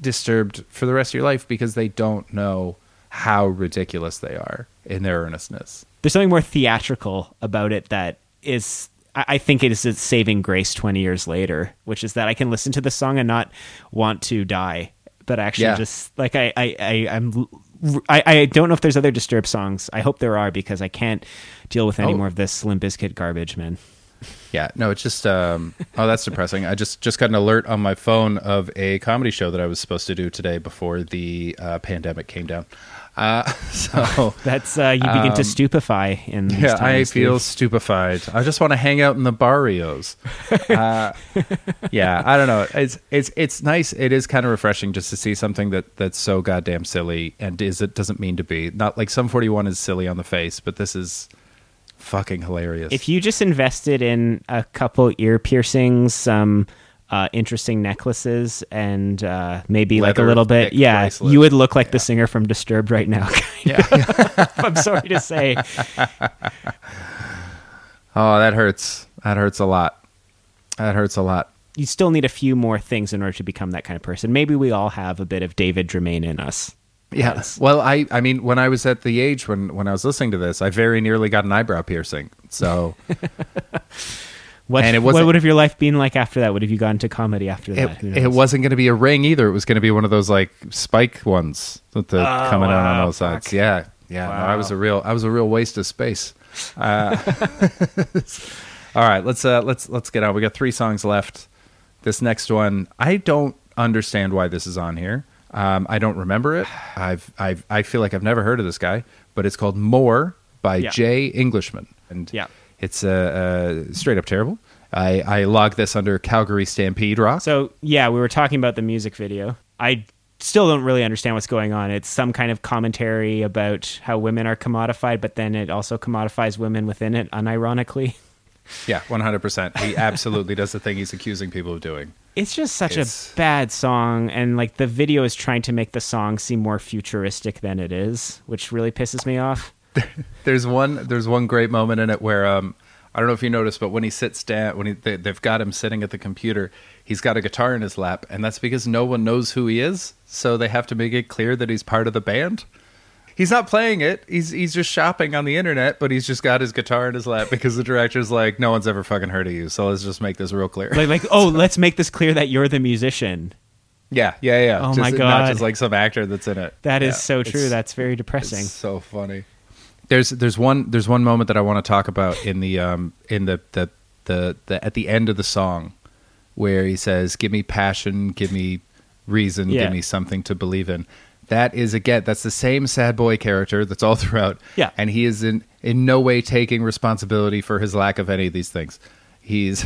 Disturbed for the rest of your life because they don't know how ridiculous they are in their earnestness. there's something more theatrical about it that is I think it is its saving grace 20 years later, which is that I can listen to the song and not want to die, but actually Yeah. just like I I, I I'm I, I don't know if there's other Disturbed songs. I hope there are because I can't deal with any Oh. more of this Slim Biscuit garbage, man. Yeah, no, it's just um <laughs> oh that's depressing. I just just got an alert on my phone of a comedy show that I was supposed to do today before the uh, pandemic came down. Uh, <laughs> so That's uh, you begin to stupefy in these Um, yeah, I feel Steve. stupefied. I just want to hang out in the barrios. <laughs> Uh, yeah, I don't know. It's it's it's nice. It is kind of refreshing just to see something that that's so goddamn silly and is it doesn't mean to be. Not like Sum 41 is silly on the face, but this is fucking hilarious. If you just invested in a couple ear piercings, some uh, interesting necklaces, and uh, maybe like a little bit, yeah, bracelet. you would look like the singer from Disturbed right now. <laughs> yeah, <laughs> I'm sorry to say. <laughs> oh, that hurts. That hurts a lot. That hurts a lot. You still need a few more things in order to become that kind of person. Maybe we all have a bit of David Draiman in us. Yeah. Well, I I mean, when I was at the age when when I was listening to this, I very nearly got an eyebrow piercing. So What, And it what wasn't- would have your life been like after that? Would have you gone to comedy after that? it, Who it wasn't going to be a ring either. It was going to be one of those like spike ones with the coming out on wow, all sides. fuck. Yeah. Yeah. No, I was a real I was a real waste of space. Uh, <laughs> all right, let's uh let's let's get on. We got 3 songs left. This next one, I don't understand why this is on here. Um, I don't remember it. I've I've I feel like I've never heard of this guy, but it's called More by Yeah. J. Englishman. And Yeah. It's uh, uh, straight up terrible. I, I logged this under Calgary Stampede Rock. So yeah, we were talking about the music video. I still don't really understand what's going on. It's some kind of commentary about how women are commodified, but then it also commodifies women within it, unironically. <laughs> Yeah, one hundred percent. He absolutely does the thing he's accusing people of doing. It's just such It's- a bad song, and like the video is trying to make the song seem more futuristic than it is, which really pisses me off. <laughs> There's one. There's one great moment in it where um, I don't know if you noticed, but when he sits down, when he, they, they've got him sitting at the computer, he's got a guitar in his lap, and that's because no one knows who he is, so they have to make it clear that he's part of the band. He's not playing it. He's he's just shopping on the internet, but he's just got his guitar in his lap because the director's like, no one's ever fucking heard of you. So let's just make this real clear. Like, like oh, <laughs> let's make this clear that you're the musician. Yeah, yeah, yeah. Oh Just- my Not God. just like some actor that's in it. That is Yeah, so true. it's- That's very depressing. So funny. There's there's one there's one moment that I want to talk about in the um in the the the, the at the end of the song where he says, "Give me passion, give me reason, Yeah. give me something to believe in." That is again that's the same sad boy character that's all <laughs> throughout. Yeah. and he is in in no way taking responsibility for his lack of any of these things. He's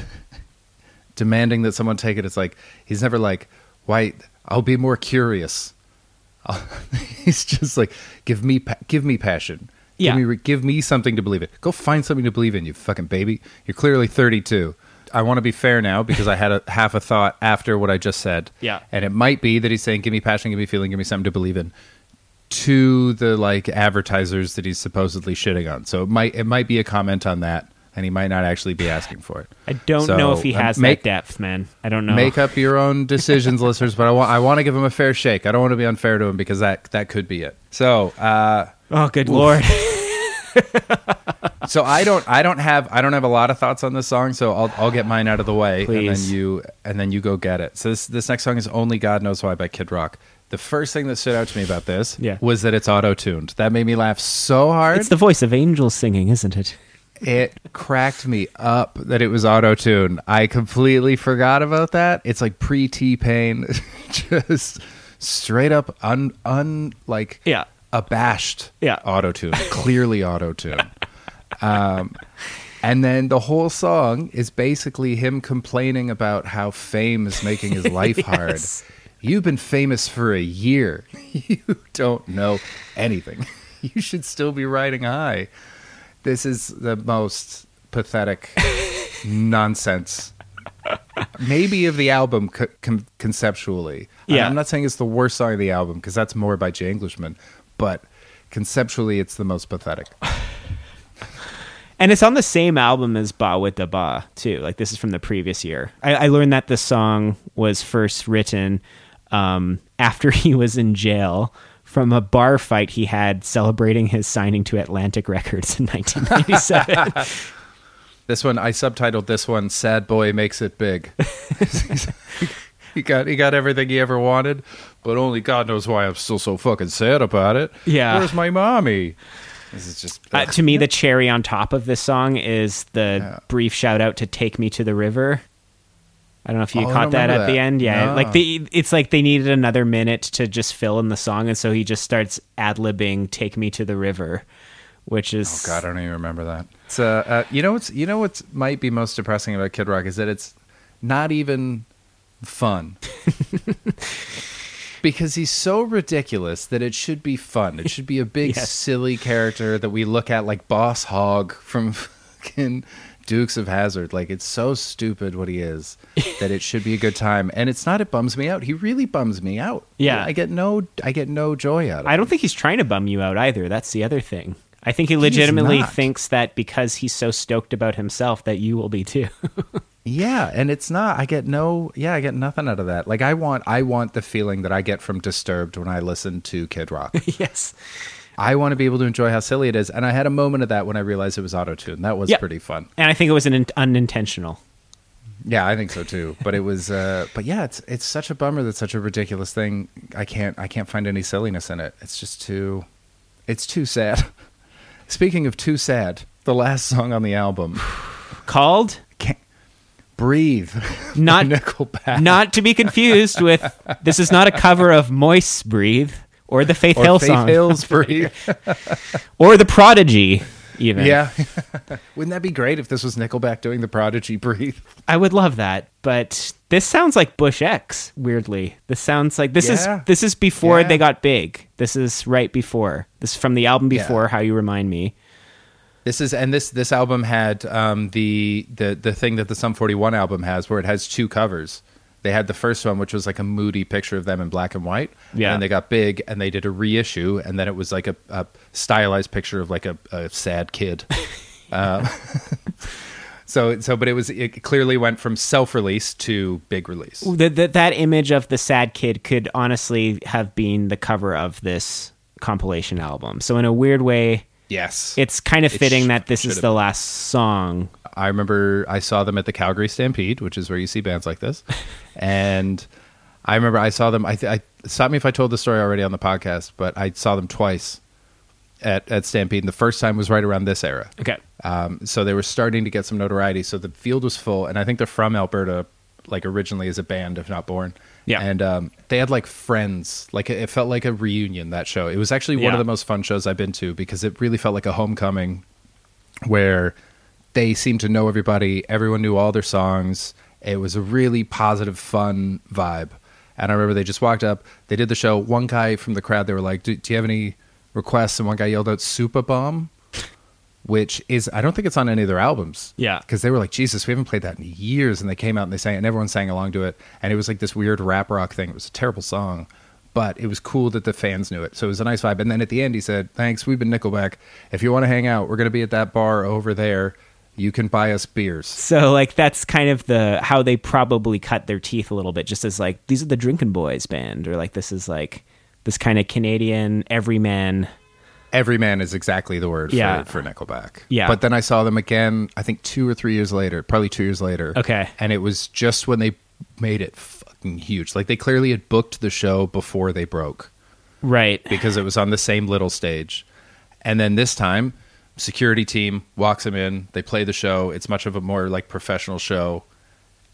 <laughs> demanding that someone take it. It's like he's never like, "Why? I'll be more curious." I'll- <laughs> he's just like, "Give me, pa- give me passion. Yeah. Give me, give me something to believe in. Go find something to believe in, you fucking baby. You're clearly 32." I want to be fair now because I had a <laughs> half a thought after what I just said. Yeah. and it might be that he's saying, "Give me passion, give me feeling, give me something to believe in." To the like advertisers that he's supposedly shitting on, so it might it might be a comment on that, and he might not actually be asking for it. I don't So, know if he um, has make- that depth, man. I don't know. Make up your own decisions, <laughs> listeners. But I want I want to give him a fair shake. I don't want to be unfair to him because that that could be it. So uh, oh, good lord. <laughs> <laughs> so I don't I don't have I don't have a lot of thoughts on this song. So I'll I'll get mine out of the way, and then you and then you go get it. So this this next song is "Only God Knows Why" by Kid Rock. The first thing that stood out to me about this Yeah. was that it's auto tuned. That made me laugh so hard. it's the voice of angels singing, isn't it? it cracked me up that it was auto tune. I completely forgot about that. It's like pre T Pain, <laughs> just straight up un un like Yeah. Abashed Yeah. auto tune, <laughs> clearly auto tune. Um, and then the whole song is basically him complaining about how fame is making his <laughs> life hard. You've been famous for a year. <laughs> You don't know anything. You should still be riding high. This is the most pathetic nonsense. Maybe of the album co- con- conceptually. Yeah. I'm not saying it's the worst song of the album because that's more by J. Englishman, but conceptually it's the most pathetic. <sighs> And it's on the same album as Bawitdaba, too. Like, this is from the previous year. I, I learned that the song was first written um, after <laughs> he was in jail from a bar fight he had celebrating his signing to Atlantic Records in <laughs> 1997. <laughs> This one I subtitled this one "Sad Boy Makes It Big." he got he got everything he ever wanted, but only God knows why I'm still so fucking sad about it. Yeah. where's my mommy? This is just Uh, to me, the cherry on top of this song is the Yeah. brief shout out to "Take Me to the River." I don't know if you Oh, caught that at remember the end. Yeah, No. like the it's like they needed another minute to just fill in the song, and so he just starts ad libbing "Take Me to the River," which is Oh God, I don't even remember that. It's uh, uh you know what's you know what's might be most depressing about Kid Rock is that it's not even fun. <laughs> because he's so ridiculous that it should be fun. It should be a big <laughs> Yes. silly character that we look at like Boss Hog from <laughs> fucking Dukes of Hazzard. Like it's so stupid what he is <laughs> that it should be a good time. And it's not it bums me out. He really bums me out. Yeah. I get no I get no joy out of it. I don't think he's trying to bum you out either. That's the other thing. I think he legitimately thinks that because he's so stoked about himself that you will be too. Yeah, and it's not. I get no. Yeah, I get nothing out of that. Like I want, I want the feeling that I get from Disturbed when I listen to Kid Rock. <laughs> yes. I want to be able to enjoy how silly it is, and I had a moment of that when I realized it was auto tune. That was Yep. pretty fun. And I think it was an in- unintentional. Yeah, I think so too. But it was. Uh, but yeah, it's it's such a bummer that such a ridiculous thing. I can't I can't find any silliness in it. It's just too. It's too sad. <laughs> Speaking of too sad, the last song on the album, <sighs> Called breathe. <laughs> Not- Nickelback. not to be confused with this is not a cover of Moist Breathe or the Faith or Hill Faith song Hill's <laughs> breathe. or the Prodigy even. Yeah. <laughs> Wouldn't that be great if this was Nickelback doing the Prodigy Breathe? I would love that, but this sounds like Bush X weirdly. This sounds like this Yeah. is this is before Yeah. they got big. This is right before. This is from the album Yeah. before How You Remind Me. This is and this this album had um, the the the thing that the Sum 41 album has where it has two covers. They had the first one which was like a moody picture of them in black and white. Yeah. And they got big and they did a reissue and then it was like a, a stylized picture of like a, a sad kid. <laughs> uh, <laughs> so so but it was it clearly went from self-release to big release. The, the, that image of the sad kid could honestly have been the cover of this compilation album. So in a weird way, Yes. it's kind of fitting sh- that this is the been. last song. I remember I saw them at the Calgary Stampede, which is where you see bands like this, <laughs> and I remember I saw them. I, th- I stop me if I told the story already on the podcast, but I saw them twice at at Stampede. And the first time was right around this era, Okay. um, so they were starting to get some notoriety. So the field was full, and I think they're from Alberta, like originally as a band, if not born. Yeah. and um, they had like friends. Like it felt like a reunion. That show. It was actually one Yeah. of the most fun shows I've been to because it really felt like a homecoming where they seemed to know everybody. Everyone knew all their songs. It was a really positive, fun vibe. And I remember they just walked up. They did the show. One guy from the crowd, they were like, "Do, do you have any requests?" And one guy yelled out "Super Bomb," which is I don't think it's on any of their albums. Yeah. because they were like, "Jesus, we haven't played that in years." And they came out and they sang it, and everyone sang along to it. And it was like this weird rap rock thing. It was a terrible song, but it was cool that the fans knew it. So it was a nice vibe. And then at the end, he said, "Thanks, we've been Nickelback. If you want to hang out, we're going to be at that bar over there. You can buy us beers." So like that's kind of the how they probably cut their teeth a little bit, just as like these are the Drinking Boys band, or like this is like this kind of Canadian everyman. Everyman is exactly the word Yeah. for, for Nickelback. Yeah. But then I saw them again, I think two or three years later, probably two years later. Okay. And it was just when they made it fucking huge. Like they clearly had booked the show before they broke Right. because it was on the same little stage. And then this time, security team walks them in, they play the show. It's much of a more like professional show.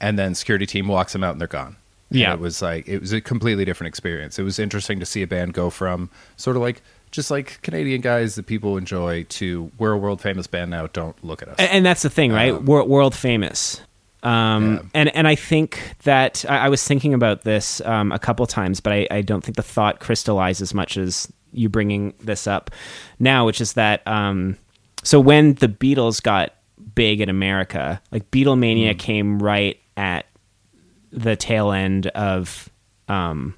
And then security team walks them out and they're gone. And Yeah. it was like it was a completely different experience. It was interesting to see a band go from sort of like just like Canadian guys that people enjoy to we're a world famous band now. Don't look at us. A- and that's the thing, right? Um, Wor- world famous. Um, Yeah. and and I think that I, I was thinking about this um, a couple times, but I, I don't think the thought crystallized as much as you bringing this up now, which is that um, so when the Beatles got big in America, like Beatlemania Mm. came right at the tail end of um,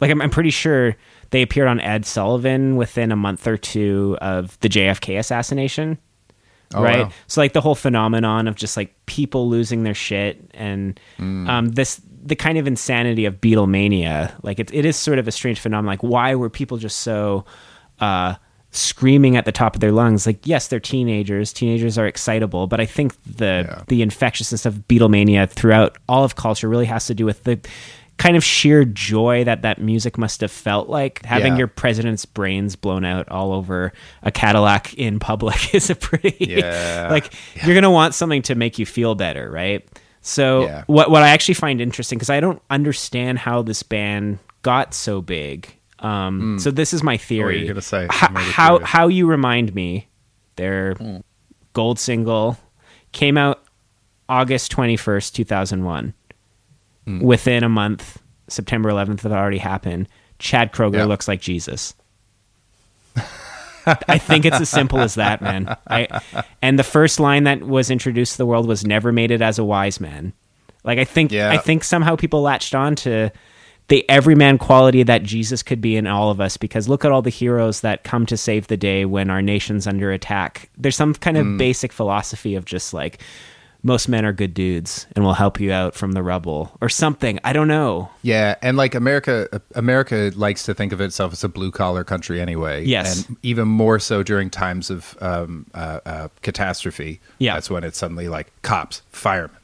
like I'm, I'm pretty sure they appeared on Ed Sullivan within a month or two of the JFK assassination Oh, right? wow. So like the whole phenomenon of just like people losing their shit and Mm. um, this the kind of insanity of Beatlemania. Like it, it is sort of a strange phenomenon. Like why were people just so uh, screaming at the top of their lungs? Like yes, they're teenagers. Teenagers are excitable, but I think the Yeah. the infectiousness of Beatlemania throughout all of culture really has to do with the kind of sheer joy that that music must have felt like having Yeah. your president's brains blown out all over a Cadillac in public <laughs> is a pretty Yeah. like you're gonna want something to make you feel better, right? So Yeah. what what I actually find interesting because I don't understand how this band got so big. Um, So this is my theory. Hmm. you gonna say? H- how how you remind me? Their Hmm. gold single came out August twenty first, two thousand one. Hmm. Within a month, September eleventh, had already happened. Chad Kroeger Yeah. looks like Jesus. I think it's as simple as that, man. I and the first line that was introduced to the world was "Never made it as a wise man." Like I think Yeah. I think somehow people latched on to the everyman quality that Jesus could be in all of us because look at all the heroes that come to save the day when our nation's under attack. There's some kind of Hmm. basic philosophy of just like most men are good dudes and will help you out from the rubble or something. I don't know. Yeah, and like America, America likes to think of itself as a blue collar country anyway. Yes. and even more so during times of um, uh, uh, catastrophe. Yeah. that's when it's suddenly like cops, firemen,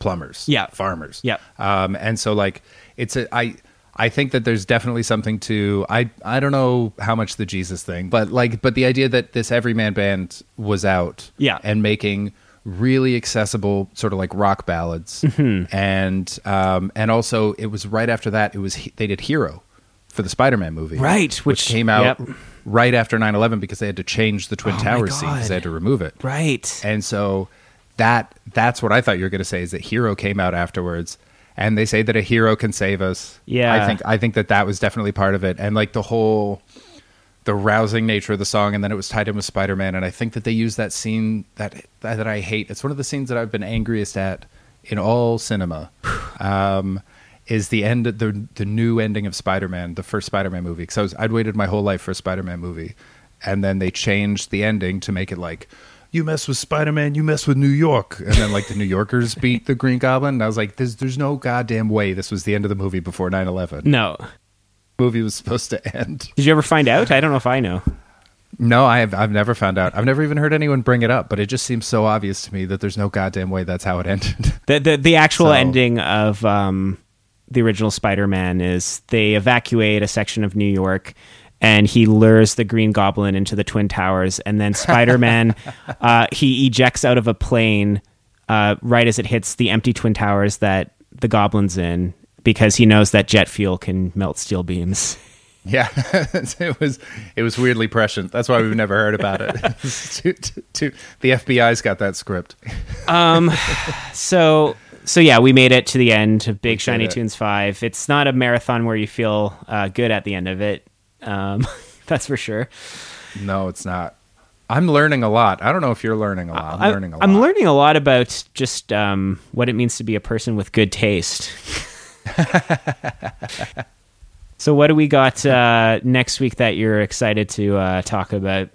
plumbers, Yeah. farmers. Yeah. um, and so like it's a I. I think that there's definitely something to I I don't know how much the Jesus thing, but like but the idea that this everyman band was out Yeah. and making really accessible sort of like rock ballads Mm-hmm. and um and also it was right after that it was they did hero for the spider-man movie Right, which, which- came out yep. right after 9-11 because they had to change the twin Oh towers scene because they had to remove it Right. and so that that's what I thought you were going to say is that Hero came out afterwards, and they say that a hero can save us. Yeah. I think I think that that was definitely part of it, and like the whole the rousing nature of the song, and then it was tied in with Spider Man, and I think that they used that scene that that I hate. It's one of the scenes that I've been angriest at in all cinema. <sighs> Um, is the end the the new ending of Spider Man, the first Spider Man movie? Because I'd waited my whole life for a Spider Man movie, and then they changed the ending to make it like you mess with Spider Man, you mess with New York, and then like the New Yorkers <laughs> beat the Green Goblin. And I was like, there's there's no goddamn way this was the end of the movie before 9-11. no. Movie was supposed to end. Did you ever find out? I don't know if I know. No, I have I've never found out. I've never even heard anyone bring it up, but it just seems so obvious to me that there's no goddamn way that's how it ended. <laughs> The the, the actual So- ending of um, the original Spider-Man is they evacuate a section of New York, and he lures the Green Goblin into the Twin Towers, and then Spider-Man <laughs> uh, he ejects out of a plane uh, right as it hits the empty Twin Towers that the Goblin's in because he knows that jet fuel can melt steel beams. <laughs> yeah, <laughs> it was it was weirdly prescient. That's why we've never heard about it. To- to- to- the FBI's got that script. um, <laughs> So so yeah, we made it to the end of Big Shiny. Tunes Five. It's not a marathon where you feel uh, good at the end of it. Um, that's for sure. No, it's not. I'm learning a lot. I don't know if you're learning a lot. I'm, learning a lot. I'm learning a lot about just um, what it means to be a person with good taste. <laughs> so, what do we got uh, next week that you're excited to uh, talk about?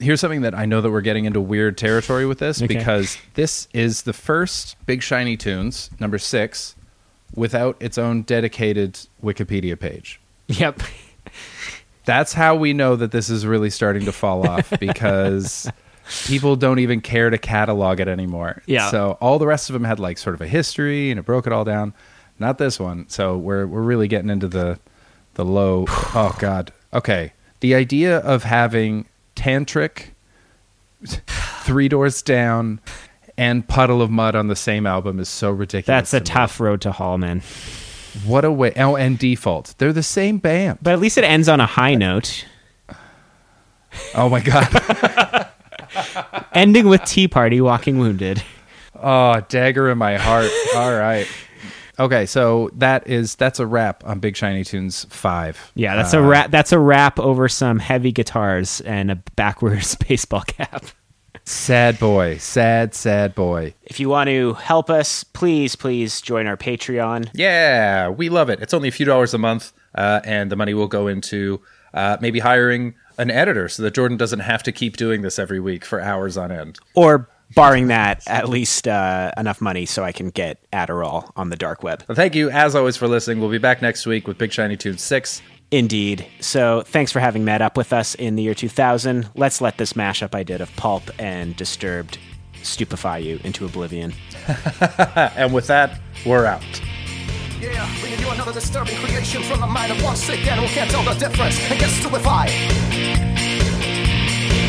here's something that I know that we're getting into weird territory with this Okay. because this is the first Big Shiny Tunes number six without its own dedicated Wikipedia page. Yep. <laughs> That's how we know that this is really starting to fall off <laughs> because people don't even care to catalog it anymore. Yeah. So all the rest of them had like sort of a history and it broke it all down. Not this one. So we're we're really getting into the the low. <sighs> oh God. Okay. The idea of having tantric, <laughs> three doors down, and Puddle of Mudd on the same album is so ridiculous. That's a to tough road to haul, man. What a way. Oh, and default. They're the same band. But at least it ends on a high note, <laughs> Oh my God. <laughs> ending with Tea Party Walking Wounded. Oh, dagger in my heart. All right. Okay, so that is that's a wrap on Big Shiny Tunes five. Yeah, that's Uh, a wrap. That's a wrap over some heavy guitars and a backwards <laughs> baseball cap. sad boy, sad sad boy. If you want to help us, please, please join our Patreon. Yeah, we love it. It's only a few dollars a month, uh, and the money will go into uh, maybe hiring an editor so that Jordan doesn't have to keep doing this every week for hours on end. Or, barring that, at least uh, enough money so I can get Adderall on the dark web. But thank you, as always, for listening. We'll be back next week with Big Shiny Tunes six. Indeed. So, thanks for having met up with us in the year 2000. Let's let this mashup I did of Pulp and Disturbed stupefy you into oblivion. <laughs> And with that, we're out. Yeah, bringing you another disturbing creation from the mind of one sick animal can't tell the difference and gets stupefied.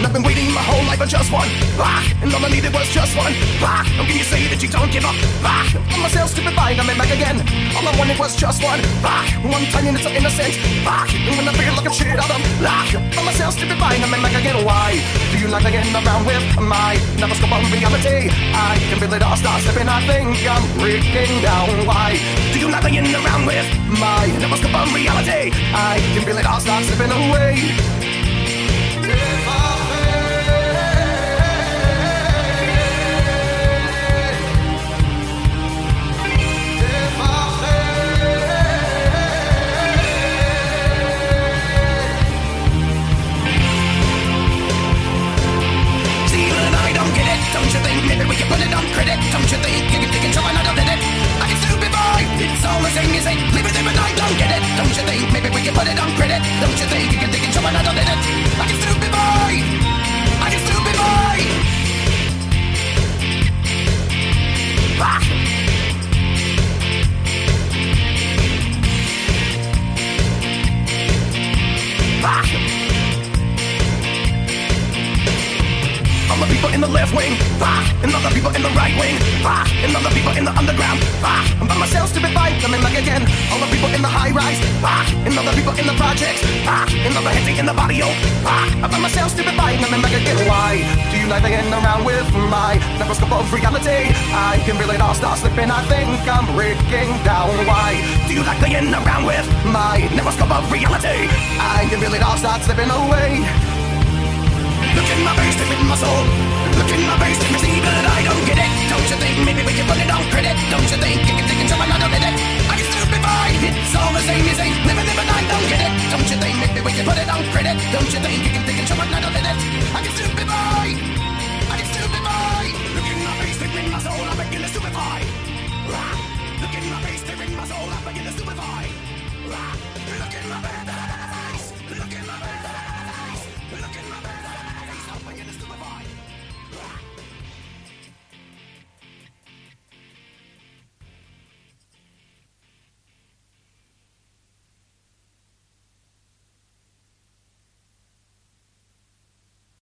I've been waiting my whole life for just one. Ah, and all I needed was just one. Ah, how can you say that you don't give up? Ah, I'm myself stupefied, I'm back again. All I wanted was just one. Ah, one tiny little innocent. Ah, and when I feel like I'm shit out of ah, I'm myself stupefied, I'm back again. Why do you like again around with my never of reality? I can feel it all start slipping. I think I'm breaking down. Why do you like again around with my never of reality? I can feel it all start slipping away. You can take control and I don't did it? I can still be boy. It's all the same music. Leave it there, but I don't get it. Don't you think maybe we can put it on credit? Don't you think you can take control and I don't did it? I can still be. I can still be. Ah. Ah. The people in the left wing, ah, and people in the right wing, ah, and people in the underground, ah, I'm by myself, stupid fight, coming back again. All the people in the high rise, ah, and people in the projects, ah, and heads in the oh, ah, I'm by myself, stupid fight, coming back again. Why do you like hanging around with my neuroscope of reality? I can feel it all start slipping, I think I'm breaking down. Why do you like playing around with my neuroscope of reality? I can feel it all start slipping away. Look in my face, in my soul. Look in my face, and see that I don't get it. Don't you think maybe we can put it on credit? Don't you think you can take it someone I don't get it? I can still be fine. It's all the same as ain't living, living, I don't get it. Don't you think maybe we can put it on credit? Don't you think you can take it someone I don't get it? I can still be fine. I can still. Look in my face, in my soul, I'm beginning to stupefy. Look in my face.